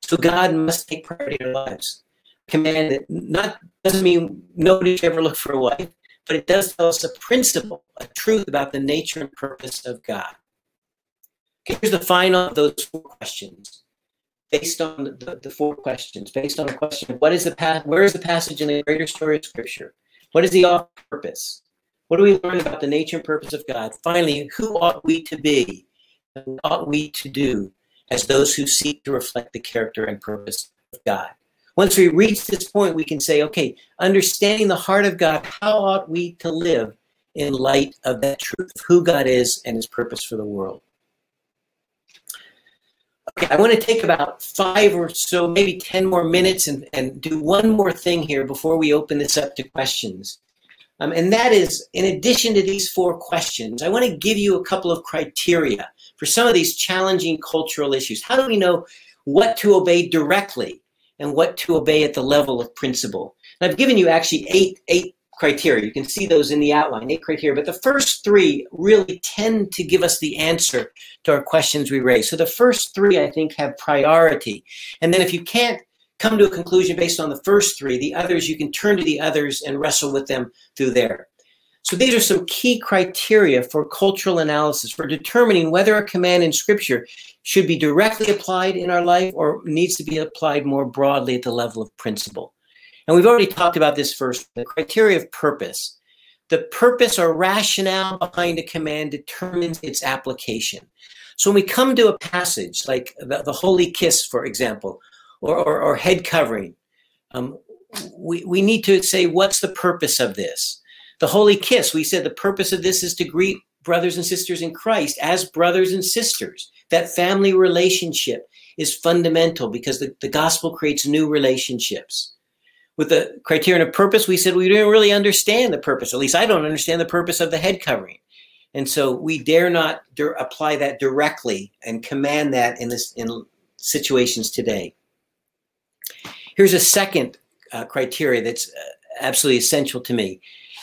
So God must take priority in our lives. Command that not doesn't mean nobody should ever look for a wife, but it does tell us a principle, a truth about the nature and purpose of God. Here's the final of those four questions based on the, the four questions, based on the question, what is the path, where is the passage in the greater story of Scripture? What is the purpose? What do we learn about the nature and purpose of God? Finally, who ought we to be? What ought we to do as those who seek to reflect the character and purpose of God? Once we reach this point, we can say, okay, understanding the heart of God, how ought we to live in light of that truth of who God is and his purpose for the world? Okay, I want to take about five or so, maybe 10 more minutes and, and do one more thing here before we open this up to questions. Um, and that is, in addition to these four questions, I want to give you a couple of criteria for some of these challenging cultural issues. How do we know what to obey directly and what to obey at the level of principle? And I've given you actually eight, eight criteria. You can see those in the outline, eight criteria. But the first three really tend to give us the answer to our questions we raise. So the first three, I think, have priority. And then if you can't come to a conclusion based on the first three, the others, you can turn to the others and wrestle with them through there. So these are some key criteria for cultural analysis, for determining whether a command in Scripture should be directly applied in our life or needs to be applied more broadly at the level of principle. And we've already talked about this first the criteria of purpose. The purpose or rationale behind a command determines its application. So when we come to a passage like the, the Holy Kiss, for example, or, or, or head covering, um, we, we need to say, what's the purpose of this? The Holy Kiss, we said the purpose of this is to greet brothers and sisters in Christ as brothers and sisters. That family relationship is fundamental because the, the gospel creates new relationships with the criterion of purpose, we said we didn't really understand the purpose. At least I don't understand the purpose of the head covering. And so we dare not apply that directly and command that in this in situations today. Here's a second uh, criteria that's uh, absolutely essential to me,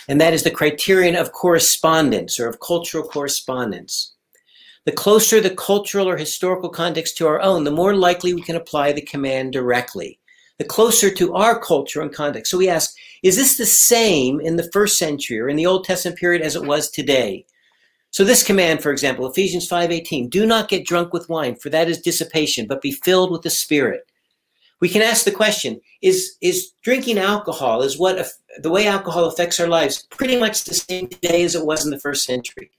and that is the criterion of correspondence or of cultural correspondence. The closer the cultural or historical context to our own, the more likely we can apply the command directly the closer to our culture and context. So we ask, is this the same in the first century or in the Old Testament period as it was today? So this command, for example, Ephesians 5:18, do not get drunk with wine, for that is dissipation, but be filled with the Spirit. We can ask the question, is, is drinking alcohol, is what the way alcohol affects our lives pretty much the same today as it was in the first century?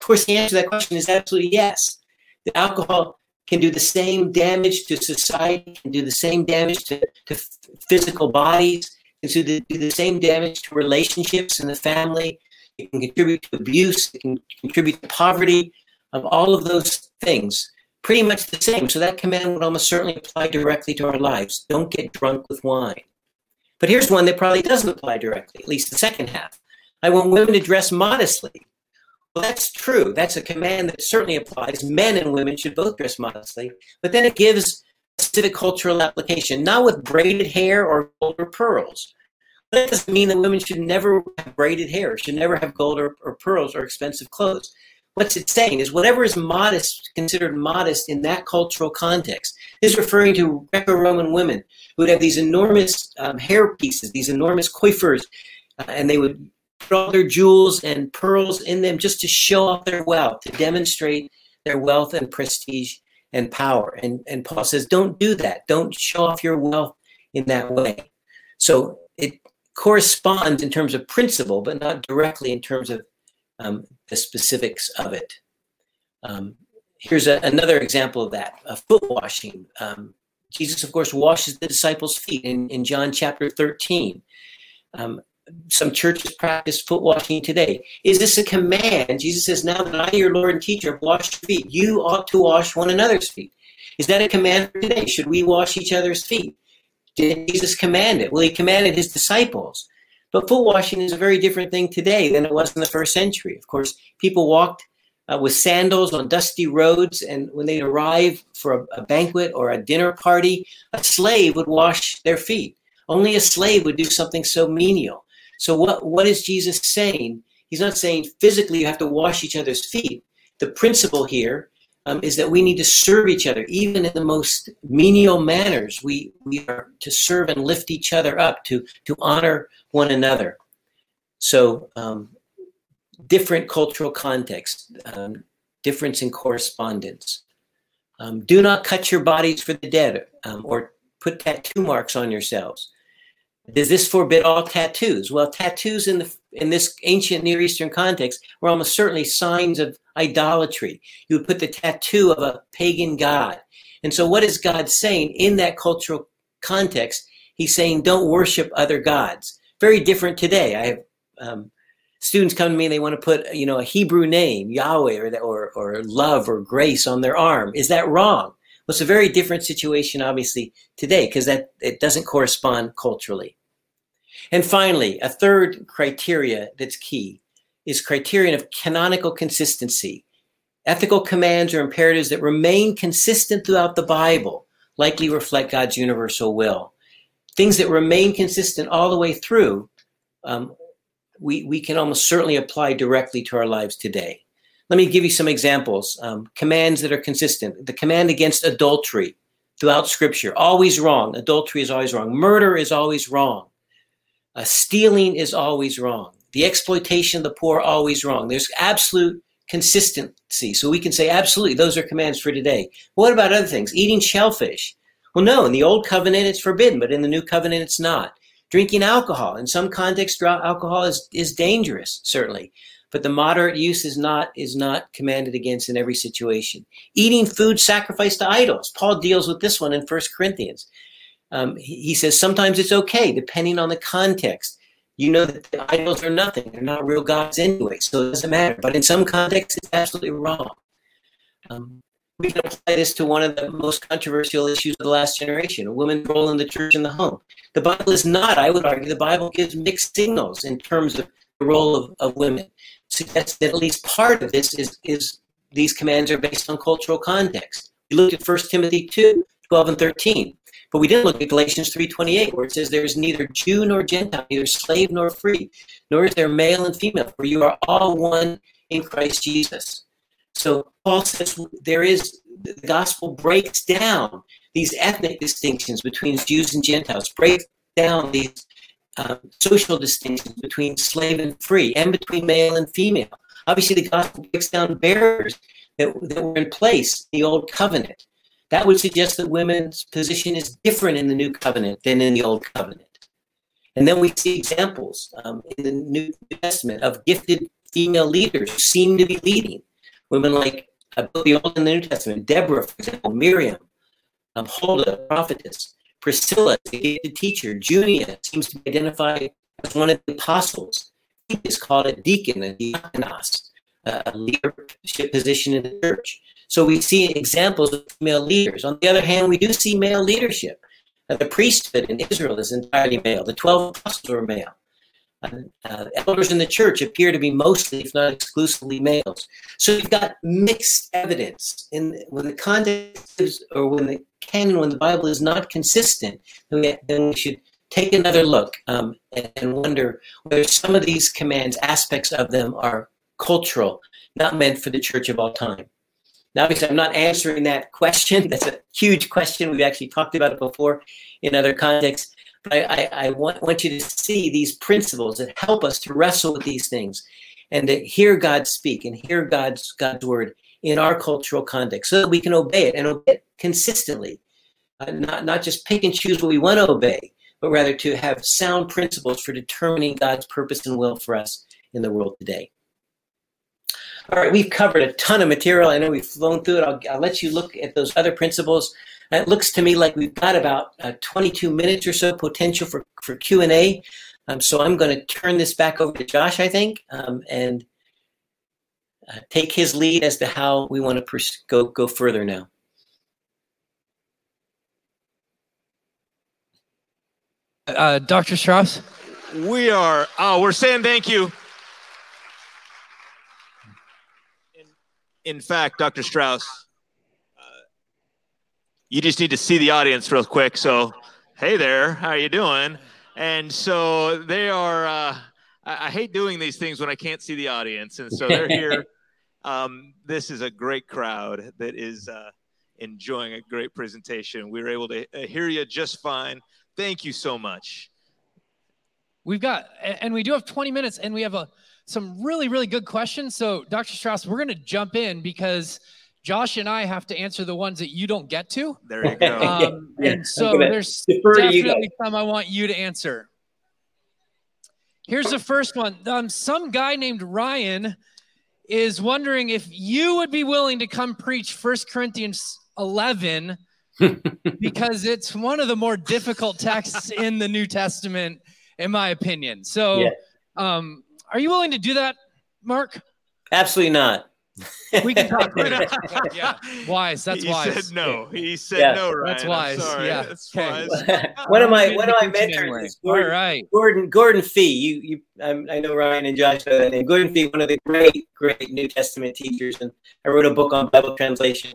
Of course, the answer to that question is absolutely yes. The alcohol can do the same damage to society, can do the same damage to, to physical bodies, can do the, do the same damage to relationships in the family. It can contribute to abuse, it can contribute to poverty, of all of those things. Pretty much the same. So that command would almost certainly apply directly to our lives. Don't get drunk with wine. But here's one that probably doesn't apply directly, at least the second half. I want women to dress modestly. Well, that's true. That's a command that certainly applies. Men and women should both dress modestly. But then it gives specific cultural application, not with braided hair or gold or pearls. That doesn't mean that women should never have braided hair, should never have gold or, or pearls or expensive clothes. What's it saying is whatever is modest, considered modest in that cultural context, is referring to Greco-Roman women who would have these enormous um, hair pieces, these enormous coiffures, uh, and they would all their jewels and pearls in them just to show off their wealth, to demonstrate their wealth and prestige and power. And, and Paul says, don't do that. Don't show off your wealth in that way. So it corresponds in terms of principle, but not directly in terms of um, the specifics of it. Um, here's a, another example of that uh, foot washing. Um, Jesus, of course, washes the disciples' feet in, in John chapter 13. Um, some churches practice foot washing today. Is this a command? Jesus says, Now that I, your Lord and teacher, have washed your feet, you ought to wash one another's feet. Is that a command for today? Should we wash each other's feet? Did Jesus command it? Well, he commanded his disciples. But foot washing is a very different thing today than it was in the first century. Of course, people walked uh, with sandals on dusty roads, and when they arrived for a, a banquet or a dinner party, a slave would wash their feet. Only a slave would do something so menial. So what, what is Jesus saying? He's not saying physically you have to wash each other's feet. The principle here um, is that we need to serve each other, even in the most menial manners. We, we are to serve and lift each other up, to, to honor one another. So um, different cultural context, um, difference in correspondence. Um, do not cut your bodies for the dead um, or put tattoo marks on yourselves. Does this forbid all tattoos? Well, tattoos in the in this ancient Near Eastern context were almost certainly signs of idolatry. You would put the tattoo of a pagan god. And so, what is God saying in that cultural context? He's saying, don't worship other gods. Very different today. I have um, students come to me and they want to put, you know, a Hebrew name, Yahweh, or, or, or love or grace on their arm. Is that wrong? Well, it's a very different situation, obviously, today because that it doesn't correspond culturally. And finally, a third criteria that's key is criterion of canonical consistency. Ethical commands or imperatives that remain consistent throughout the Bible likely reflect God's universal will. Things that remain consistent all the way through, um, we, we can almost certainly apply directly to our lives today. Let me give you some examples. Um, commands that are consistent. The command against adultery throughout Scripture, always wrong. Adultery is always wrong. Murder is always wrong. Uh, stealing is always wrong. The exploitation of the poor always wrong. There's absolute consistency. So we can say absolutely those are commands for today. What about other things? Eating shellfish. Well, no, in the old covenant it's forbidden, but in the new covenant it's not. Drinking alcohol. In some contexts, alcohol is, is dangerous, certainly. But the moderate use is not is not commanded against in every situation. Eating food sacrificed to idols. Paul deals with this one in First Corinthians. Um, he, he, says sometimes it's okay, depending on the context. You know that the idols are nothing; they're not real gods anyway, so it doesn't matter. But in some contexts, it's absolutely wrong. Um, we can apply this to one of the most controversial issues of the last generation: a woman's role in the church and the home. The Bible is not, I would argue, the Bible gives mixed signals in terms of the role of, of women. Suggests that at least part of this is is these commands are based on cultural context. We looked at 1 Timothy 2, 12 and 13. But we didn't look at Galatians 3.28 where it says there is neither Jew nor Gentile, neither slave nor free, nor is there male and female, for you are all one in Christ Jesus. So Paul says there is, the gospel breaks down these ethnic distinctions between Jews and Gentiles, breaks down these um, social distinctions between slave and free, and between male and female. Obviously, the gospel breaks down barriers that, that were in place in the old covenant. That would suggest that women's position is different in the new covenant than in the old covenant. And then we see examples um, in the New Testament of gifted female leaders who seem to be leading. Women like uh, both the Old and the New Testament, Deborah, for example, Miriam, um, Huldah, prophetess, Priscilla, the gifted teacher, Junia seems to be identified as one of the apostles. He is called a deacon, a diakonos, a leadership position in the church. So we see examples of female leaders. On the other hand, we do see male leadership. Uh, the priesthood in Israel is entirely male. The 12 apostles were male. uh, elders in the church appear to be mostly, if not exclusively, males. So you've got mixed evidence. In when the context is, or when the canon, when the Bible is not consistent, then we, then we should take another look um, and, and wonder whether some of these commands, aspects of them, are cultural, not meant for the church of all time. Now, obviously, I'm not answering that question. [laughs] That's a huge question. We've actually talked about it before in other contexts. But I, I, I want, want you to see these principles that help us to wrestle with these things and to hear God speak and hear God's God's word in our cultural context so that we can obey it and obey it consistently. Uh, not, not just pick and choose what we want to obey, but rather to have sound principles for determining God's purpose and will for us in the world today. All right, we've covered a ton of material. I know we've flown through it. I'll, I'll let you look at those other principles. It looks to me like we've got about uh, 22 minutes or so potential for, for Q&A. Um, so I'm going to turn this back over to Josh, I think, um, and uh, take his lead as to how we want to pers- go, go further now. Uh, Dr. Strauss? We are, oh, we're saying thank you. In fact, Dr. Strauss, uh, you just need to see the audience real quick. So, hey there, how are you doing? And so they are, uh, I, I hate doing these things when I can't see the audience. And so they're here. [laughs] um, this is a great crowd that is uh, enjoying a great presentation. We were able to uh, hear you just fine. Thank you so much. We've got, and we do have 20 minutes, and we have a some really, really good questions. So, Dr. Strauss, we're going to jump in because Josh and I have to answer the ones that you don't get to. There you go. [laughs] Um, Yeah, and so there's defer to you definitely some I want you to answer. Here's the first one. Um, some guy named Ryan is wondering if you would be willing to come preach First Corinthians 11 [laughs] because it's one of the more difficult texts in the New Testament, in my opinion. So, Yeah. um, are you willing to do that, Mark? Absolutely not. We can talk [laughs] later. yeah, wise. That's he wise. said no. He said Yeah. no, Ryan. That's wise. sorry. Yeah. That's Okay. wise. [laughs] one of my Good one of my mentors is Gordon, right. Gordon Gordon Fee. You you um, I know Ryan and Josh know that name. Gordon Fee, one of the great great New Testament teachers, and I wrote a book on Bible translation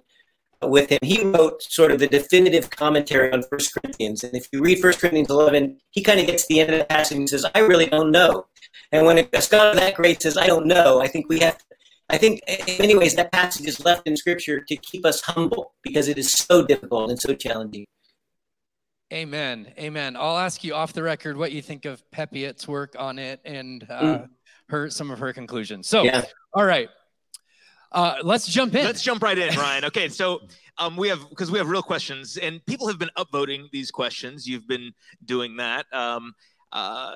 with him. He wrote sort of the definitive commentary on First Corinthians, and if you read First Corinthians eleven, he kind of gets to the end of the passage and says, "I really don't know." And when a scholar that great says, "I don't know," I think we have. I think in many ways that passage is left in Scripture to keep us humble because it is so difficult and so challenging. Amen. Amen. I'll ask you off the record what you think of Peppiatt's work on it and uh, her some of her conclusions. So, Yeah. all right. Uh, let's jump in. Let's jump right in, Ryan. [laughs] Okay, so um, we have because we have real questions, and people have been upvoting these questions. You've been doing that. Um, uh,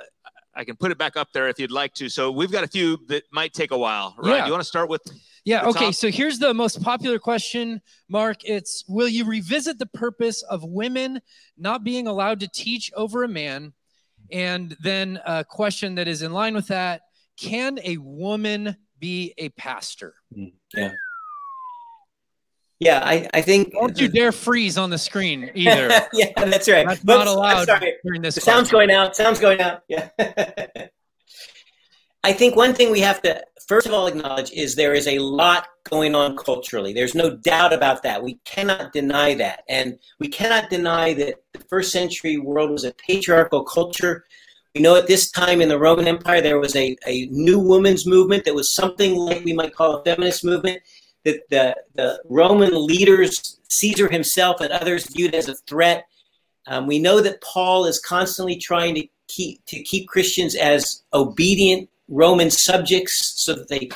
I can put it back up there if you'd like to. So we've got a few that might take a while. Right? Yeah. You want to start with? Yeah, okay. top- So here's the most popular question, Mark. It's Will you revisit the purpose of women not being allowed to teach over a man? And then a question that is in line with that Can a woman be a pastor? Mm, yeah, I, I think. Don't you dare freeze on the screen [laughs] either. yeah, that's right. That's But- not allowed Sorry, during this. the sound's going out. Sound's going out. Yeah. [laughs] I think one thing we have to first of all acknowledge is there is a lot going on culturally. There's no doubt about that. We cannot deny that, and we cannot deny that the first century world was a patriarchal culture. We know at this time in the Roman Empire there was a, a new women's movement that was something like we might call a feminist movement that the, the Roman leaders, Caesar himself and others viewed as a threat. Um, we know that Paul is constantly trying to keep to keep Christians as obedient Roman subjects, so that they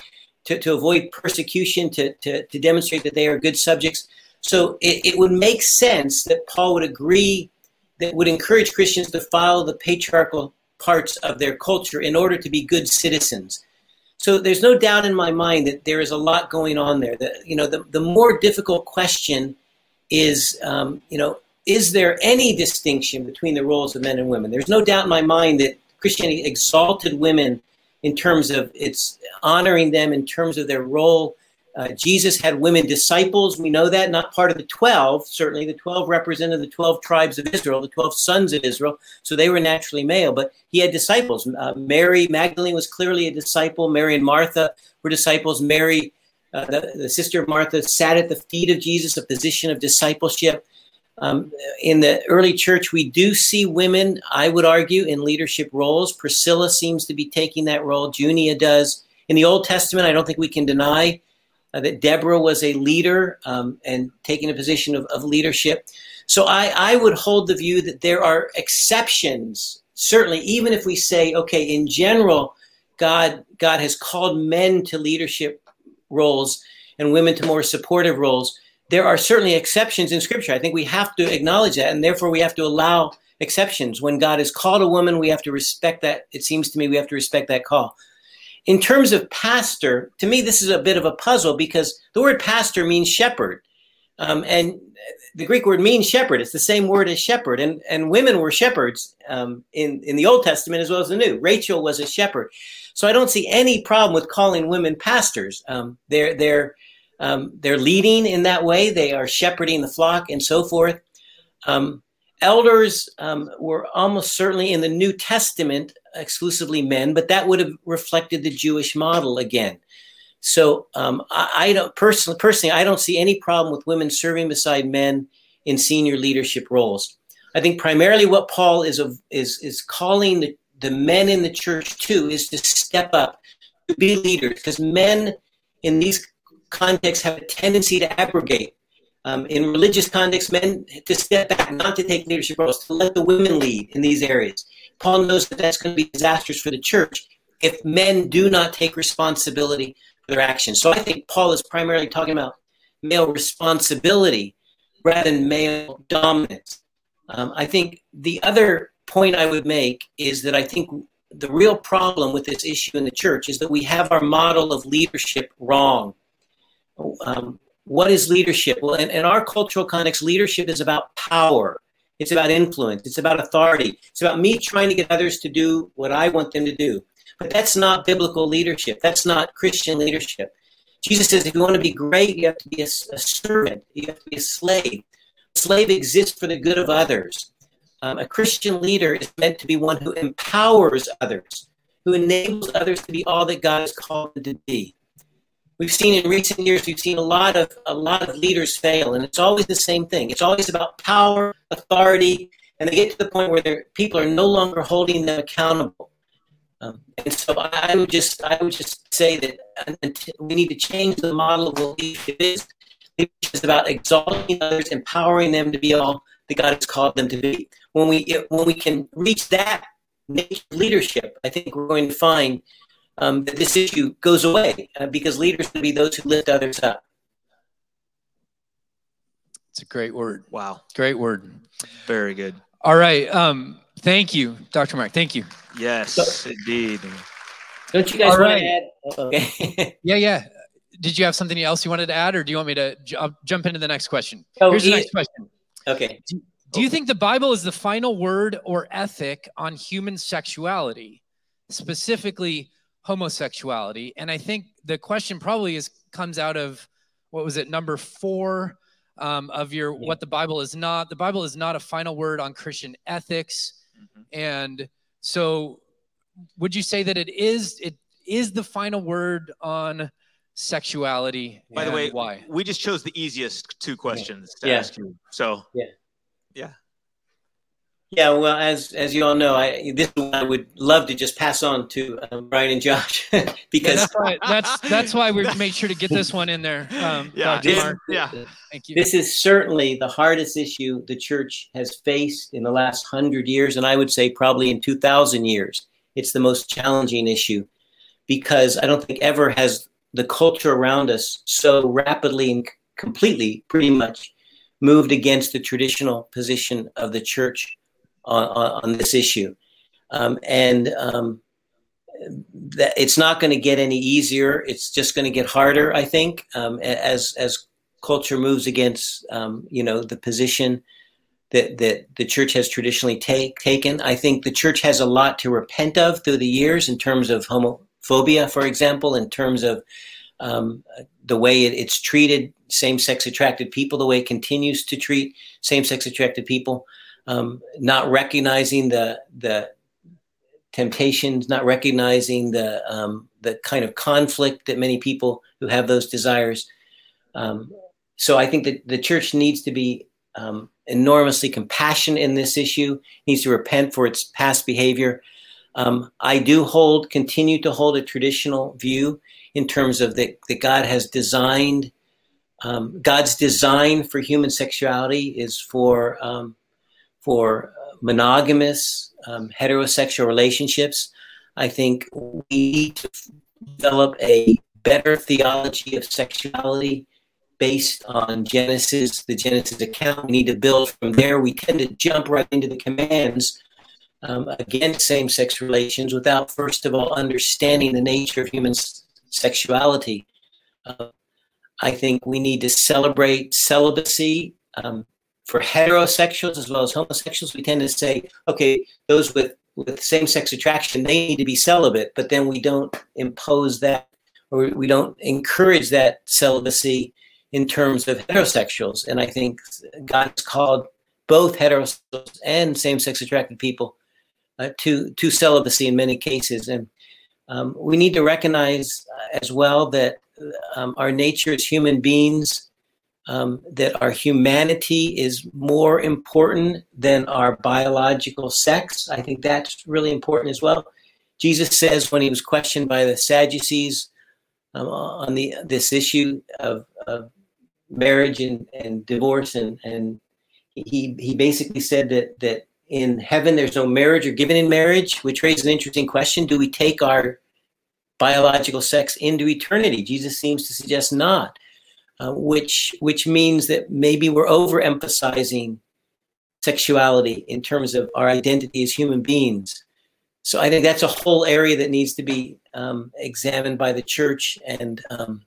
to, to avoid persecution, to, to, to demonstrate that they are good subjects. So it, it would make sense that Paul would agree that would encourage Christians to follow the patriarchal parts of their culture in order to be good citizens. So there's no doubt in my mind that there is a lot going on there. The, you know, the, the more difficult question is, um, you know, is there any distinction between the roles of men and women? There's no doubt in my mind that Christianity exalted women in terms of its honoring them, in terms of their role Uh, Jesus had women disciples. We know that, not part of the 12. Certainly, the 12 represented the 12 tribes of Israel, the 12 sons of Israel. So they were naturally male, but he had disciples. Uh, Mary Magdalene was clearly a disciple. Mary and Martha were disciples. Mary, uh, the, the, sister of Martha, sat at the feet of Jesus, a position of discipleship. Um, in the early church, we do see women, I would argue, in leadership roles. Priscilla seems to be taking that role, Junia does. In the Old Testament, I don't think we can deny uh, that Deborah was a leader um, and taking a position of, of leadership. So I, I would hold the view that there are exceptions, certainly, even if we say, okay, in general, God, God has called men to leadership roles and women to more supportive roles. There are certainly exceptions in Scripture. I think we have to acknowledge that, and therefore we have to allow exceptions. When God has called a woman, we have to respect that. It seems to me we have to respect that call. In terms of pastor, to me, this is a bit of a puzzle because the word pastor means shepherd. Um, and the Greek word means shepherd. It's the same word as shepherd. And, and women were shepherds um, in, in the Old Testament as well as the New. Rachel was a shepherd. So I don't see any problem with calling women pastors. Um, they're, they're, um, they're leading in that way, they are shepherding the flock and so forth. Um, elders um, were almost certainly in the New Testament exclusively men, but that would have reflected the Jewish model again. So um, I, I, don't personally, personally, I don't see any problem with women serving beside men in senior leadership roles. I think primarily what Paul is is is calling the, the men in the church to is to step up, to be leaders, because men in these contexts have a tendency to abrogate. Um, in religious contexts, men to step back, not to take leadership roles, to let the women lead in these areas. Paul knows that that's going to be disastrous for the church if men do not take responsibility for their actions. So I think Paul is primarily talking about male responsibility rather than male dominance. Um, I think the other point I would make is that I think the real problem with this issue in the church is that we have our model of leadership wrong. Um, what is leadership? Well, in, in our cultural context, leadership is about power. It's about influence. It's about authority. It's about me trying to get others to do what I want them to do. But that's not biblical leadership. That's not Christian leadership. Jesus says if you want to be great, you have to be a, a servant, you have to be a slave. A slave exists for the good of others. Um, a Christian leader is meant to be one who empowers others, who enables others to be all that God has called them to be we've seen in recent years we've seen a lot of a lot of leaders fail and it's always the same thing. It's always about power authority and they get to the point where people are no longer holding them accountable. Um, and so i would just i would just say that we need to change the model of leadership is. About exalting others empowering them to be all that god has called them to be. When we when we can reach that leadership i think we're going to find um, that this issue goes away uh, because leaders will be those who lift others up. It's a great word. Wow. Great word. Very good. All right. Um, thank you, Dr. Mark. Thank you. Yes, so, indeed. Don't you guys All want right. to add? Okay. [laughs] yeah, yeah. Did you have something else you wanted to add, or do you want me to j- jump into the next question? Oh, Here's the next question. Okay. Do, do you think the Bible is the final word or ethic on human sexuality, specifically homosexuality. And I think the question probably is comes out of what was it, number four um, of your yeah. what the Bible is not. The Bible is not a final word on Christian ethics. Mm-hmm. And so would you say that it is it is the final word on sexuality? By the way, why? We just chose the easiest two questions yeah. to yeah. ask you. So yeah. Yeah. Yeah, well, as as you all know, I this is I would love to just pass on to um, Ryan and Josh [laughs] because yeah, that's, why, that's, that's why we [laughs] made sure to get this one in there. Um, yeah, this, yeah. Thank you. This is certainly the hardest issue the church has faced in the last hundred years, and I would say probably in two thousand years. It's the most challenging issue because I don't think ever has the culture around us so rapidly and completely, pretty much, moved against the traditional position of the church on, on, this issue. Um, and um, that it's not going to get any easier. It's just going to get harder, I think, um, as as culture moves against um, you know the position that that the church has traditionally take, taken. I think the church has a lot to repent of through the years in terms of homophobia, for example, in terms of um, the way it, it's treated same-sex attracted people, the way it continues to treat same-sex attracted people, um, not recognizing the the temptations, not recognizing the um, the kind of conflict that many people who have those desires. Um, so I think that the church needs to be um, enormously compassionate in this issue, needs to repent for its past behavior. Um, I do hold, continue to hold a traditional view in terms of that, that God has designed, um, God's design for human sexuality is for, um, for monogamous, um, heterosexual relationships. I think we need to develop a better theology of sexuality based on Genesis, the Genesis account. We need to build from there. We tend to jump right into the commands um, against same sex relations without, first of all, understanding the nature of human sexuality. Uh, I think we need to celebrate celibacy um, for heterosexuals as well as homosexuals. We tend to say, okay, those with, with same sex attraction, they need to be celibate, but then we don't impose that or we don't encourage that celibacy in terms of heterosexuals. And I think God has called both heterosexuals and same sex attracted people uh, to, to celibacy in many cases. And um, we need to recognize uh, as well that um, our nature as human beings, um, that our humanity is more important than our biological sex. I think that's really important as well. Jesus says when he was questioned by the Sadducees um, on the this issue of, of marriage and, and divorce, and, and he he basically said that that in heaven there's no marriage or given in marriage, which raises an interesting question: Do we take our biological sex into eternity? Jesus seems to suggest not, uh, which which means that maybe we're overemphasizing sexuality in terms of our identity as human beings. So I think that's a whole area that needs to be um, examined by the church, and um,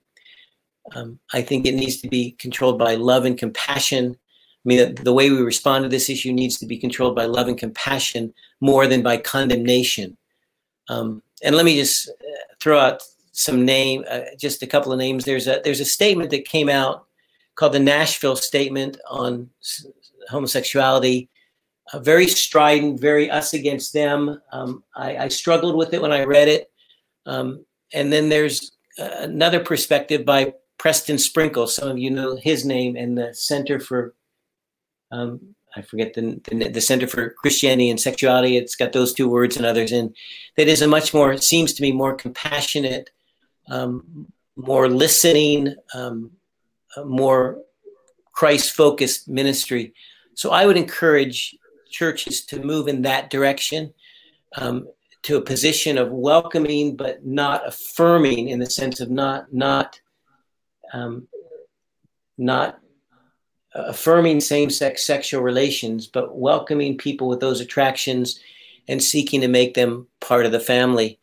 um, I think it needs to be controlled by love and compassion. I mean, the, the, way we respond to this issue needs to be controlled by love and compassion more than by condemnation. Um, and let me just uh, throw out some name, uh, just a couple of names. There's a there's a statement that came out called the Nashville Statement on homosexuality. Uh, very strident, very us against them. Um, I, I, struggled with it when I read it. Um, and then there's uh, another perspective by Preston Sprinkle. Some of you know his name and the Center for um, I forget the, the, the Center for Christianity and Sexuality. It's got those two words and others in. That is a much more seems to me more compassionate, um, more listening, um, more Christ focused ministry. So I would encourage churches to move in that direction. Um, to a position of welcoming but not affirming in the sense of not not um, not affirming same-sex sexual relations but welcoming people with those attractions and seeking to make them part of the family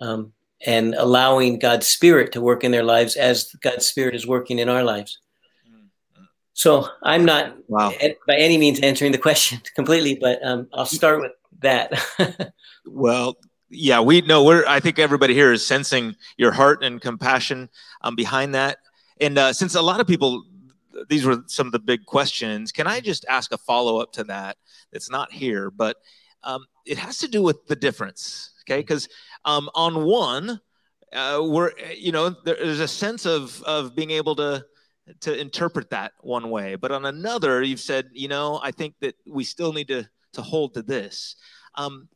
um, and allowing god's spirit to work in their lives as god's spirit is working in our lives so i'm not wow. by any means answering the question [laughs] completely but um, i'll start with that [laughs] well yeah, we know we're. I think everybody here is sensing your heart and compassion um, behind that. And uh, since a lot of people, these were some of the big questions. Can I just ask a follow up to that? It's not here, but um, it has to do with the difference. Okay, because um, on one, uh, we're you know there's a sense of of being able to to interpret that one way, but on another, you've said you know I think that we still need to to hold to this. Um,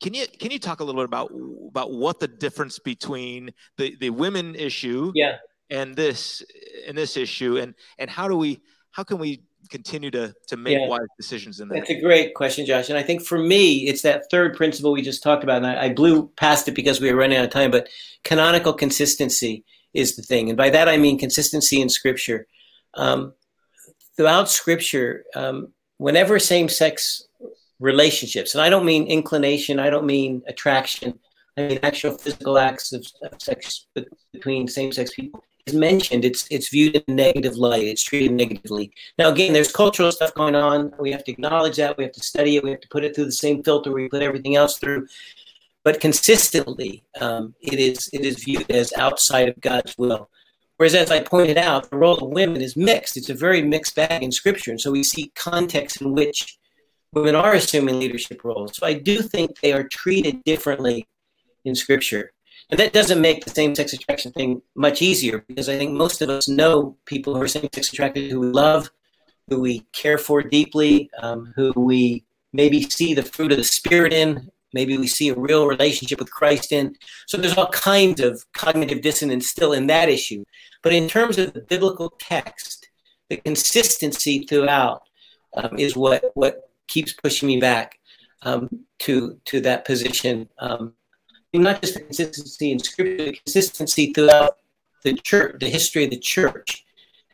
can you can you talk a little bit about about what the difference between the the women issue yeah. and this and this issue and and how do we how can we continue to to make yeah. wise decisions in that? That's a great question, Josh. And I think for me, it's that third principle we just talked about. And I, I blew past it because we were running out of time. But canonical consistency is the thing, and by that I mean consistency in Scripture. Um, throughout Scripture, um, whenever same-sex relationships. And I don't mean inclination, I don't mean attraction, I mean actual physical acts of, of sex between same sex people mentioned, it's it's viewed in a negative light. It's treated negatively. Now, again, there's cultural stuff going on. We have to acknowledge that. We have to study it. We have to put it through the same filter we put everything else through. But consistently, um, it is it is viewed as outside of God's will. Whereas, as I pointed out, the role of women is mixed. It's a very mixed bag in Scripture. And so we see contexts in which women are assuming leadership roles. So I do think they are treated differently in Scripture. And that doesn't make the same sex attraction thing much easier because I think most of us know people who are same sex attracted who we love, who we care for deeply, um, who we maybe see the fruit of the Spirit in, maybe we see a real relationship with Christ in. So there's all kinds of cognitive dissonance still in that issue. But in terms of the biblical text, the consistency throughout um, is what, what keeps pushing me back um, to, to that position. Um, not just the consistency in scripture, the consistency throughout the church, the history of the church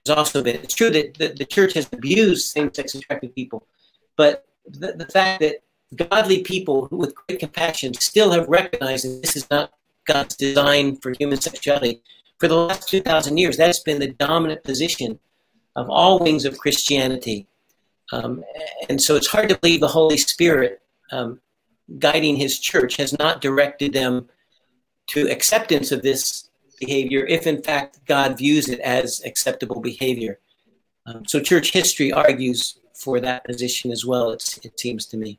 has also been. It's true that the, the church has abused same-sex attracted people, but the, the fact that godly people with great compassion still have recognized that this is not God's design for human sexuality. For the last 2,000 years, that's been the dominant position of all wings of Christianity. Um, and so it's hard to believe the Holy Spirit um, guiding his church has not directed them to acceptance of this behavior if in fact God views it as acceptable behavior. Um, so church history argues for that position as well, it seems to me.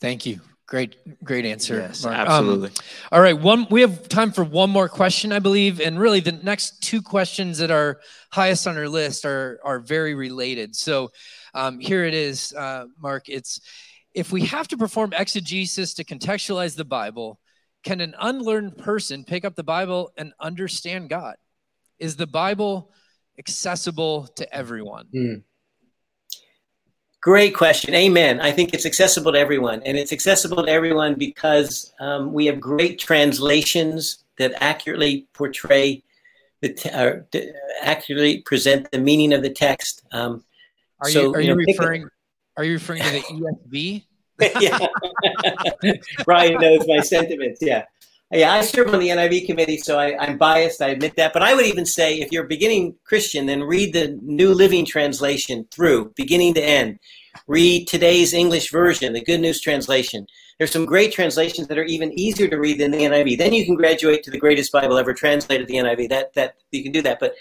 Thank you. Great, great answer. Yes, Mark. absolutely. Um, all right, one. We have time for one more question, I believe, and really the next two questions that are highest on our list are are very related. So, um, here it is, uh, Mark. It's if we have to perform exegesis to contextualize the Bible, can an unlearned person pick up the Bible and understand God? Is the Bible accessible to everyone? Mm. Great question. Amen. I think it's accessible to everyone. And it's accessible to everyone because um, we have great translations that accurately portray the te- uh, accurately present the meaning of the text. Um, are so, you, are you, know, referring? Are you referring to the ESV? [laughs] yeah, Ryan knows my sentiments. Yeah, yeah. I serve on the NIV committee, so I, I'm biased. I admit that. But I would even say, if you're a beginning Christian, then read the New Living Translation through, beginning to end. Read today's English version, the Good News Translation. There's some great translations that are even easier to read than the NIV. Then you can graduate to the greatest Bible ever translated, the NIV. That that you can do that. But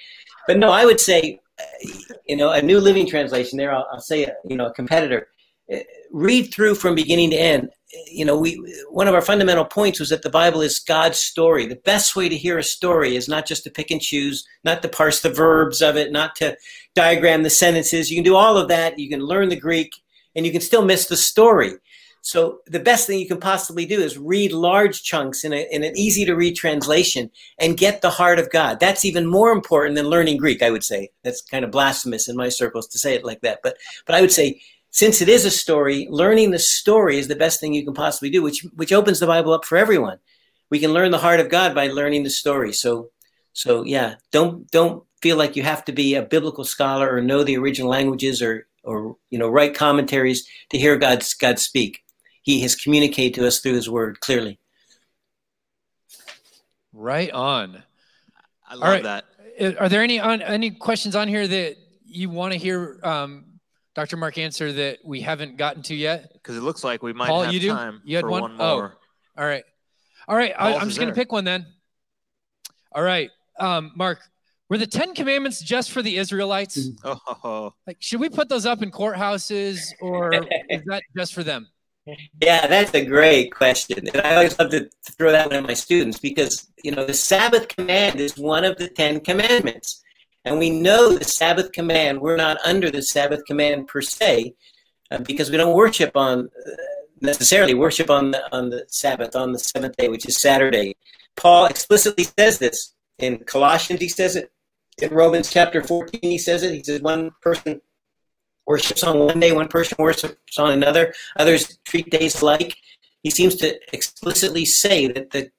but no, I would say uh, you know, a New Living Translation. There, I'll, I'll say, a, you know, a competitor. Read through from beginning to end. You know, we one of our fundamental points was that the Bible is God's story. The best way to hear a story is not just to pick and choose, not to parse the verbs of it, not to diagram the sentences. You can do all of that. You can learn the Greek, and you can still miss the story. So the best thing you can possibly do is read large chunks in, a, in an easy to read translation and get the heart of God. That's even more important than learning Greek, I would say. That's kind of blasphemous in my circles to say it like that. But, but I would say, since it is a story, learning the story is the best thing you can possibly do, which, which opens the Bible up for everyone. We can learn the heart of God by learning the story. So, so yeah, don't, don't feel like you have to be a biblical scholar or know the original languages or, or, you know, write commentaries to hear God, God speak he has communicated to us through his word clearly. Right on. I love right. that. Are there any on any questions on here that you want to hear um, Dr. Mark answer that we haven't gotten to yet? Because it looks like we might Paul, have you do? time you had for one? one more. Oh, all right. All right. I, am just going to pick one then. All right. Um, Mark, were the Ten Commandments just for the Israelites? Oh. Like, should we put those up in courthouses or is that just for them? Yeah, that's a great question. And I always love to throw that one at my students because, you know, the Sabbath command is one of the Ten Commandments. And we know the Sabbath command, we're not under the Sabbath command per se uh, because we don't worship on, uh, necessarily worship on the, on the Sabbath, on the seventh day, which is Saturday. Paul explicitly says this in Colossians, he says it. In Romans chapter 14, he says it. He says, one person worships on one day, one person worships on another, others treat days alike. He seems to explicitly say that the,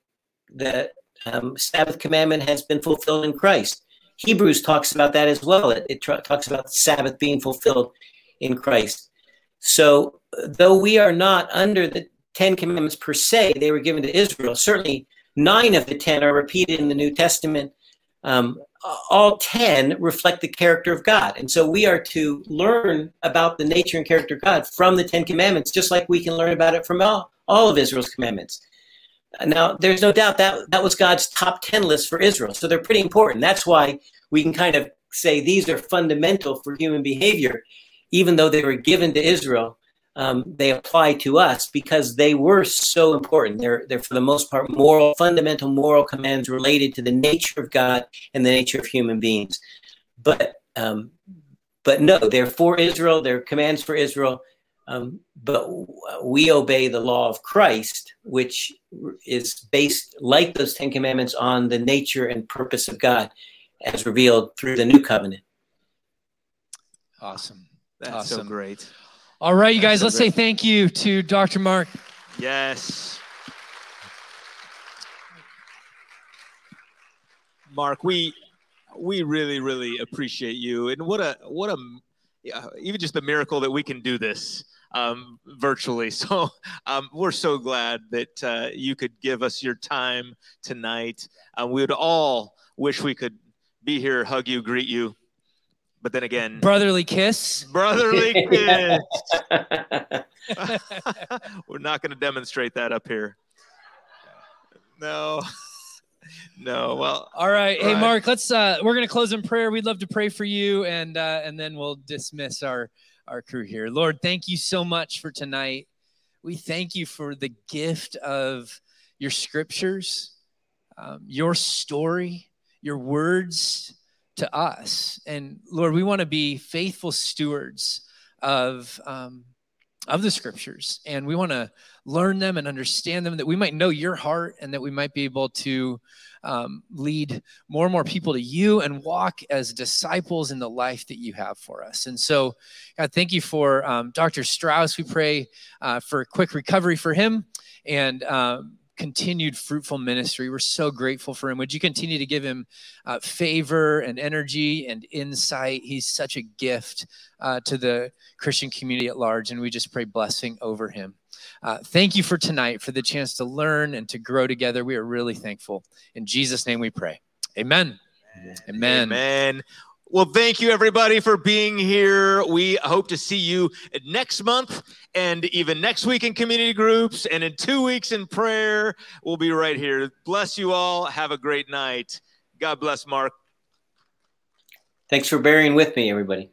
the um, Sabbath commandment has been fulfilled in Christ. Hebrews talks about that as well. It, it tra- talks about the Sabbath being fulfilled in Christ. So, though we are not under the Ten Commandments per se, they were given to Israel. Certainly, nine of the ten are repeated in the New Testament. Um, all 10 reflect the character of God. And so we are to learn about the nature and character of God from the 10 commandments, just like we can learn about it from all, all of Israel's commandments. Now, there's no doubt that that was God's top 10 list for Israel. So they're pretty important. That's why we can kind of say these are fundamental for human behavior, even though they were given to Israel. Um, they apply to us because they were so important. They're, they're, for the most part, moral, fundamental moral commands related to the nature of God and the nature of human beings. But, um, but no, they're for Israel. They're commands for Israel. Um, but we obey the law of Christ, which is based, like those Ten Commandments, on the nature and purpose of God as revealed through the new covenant. Awesome. That's Awesome. so great. All right, you guys, so let's say thank you to Dr. Mark. Yes. Mark, we we really really appreciate you, and what a what a even just the miracle that we can do this um, virtually. [laughs] So um, we're so glad that uh, you could give us your time tonight. Uh, we would all wish we could be here, hug you, greet you, but then again, Brotherly kiss. brotherly [laughs] kiss. [laughs] We're not going to demonstrate that up here. No. No. Well, All right. Hey, Right. Mark, let's, uh, we're going to close in prayer. We'd love to pray for you and, uh, and then we'll dismiss our, our crew here. Lord, thank you so much for tonight. We thank you for the gift of your scriptures, um, your story, your words to us. And Lord, we want to be faithful stewards of, um, of the scriptures and we want to learn them and understand them that we might know your heart and that we might be able to um, lead more and more people to you and walk as disciples in the life that you have for us. And so, God, thank you for um, Dr. Strauss. We pray uh, for quick recovery for him and um, continued fruitful ministry. We're so grateful for him. Would you continue to give him uh, favor and energy and insight? He's such a gift uh, to the Christian community at large, and we just pray blessing over him. Uh, thank you for tonight, for the chance to learn and to grow together. We are really thankful. In Jesus' name we pray. Amen. Amen. Amen. Well, thank you everybody for being here. We hope to see you next month and even next week in community groups and in two weeks in prayer. We'll be right here. Bless you all. Have a great night. God bless Mark. Thanks for bearing with me, everybody.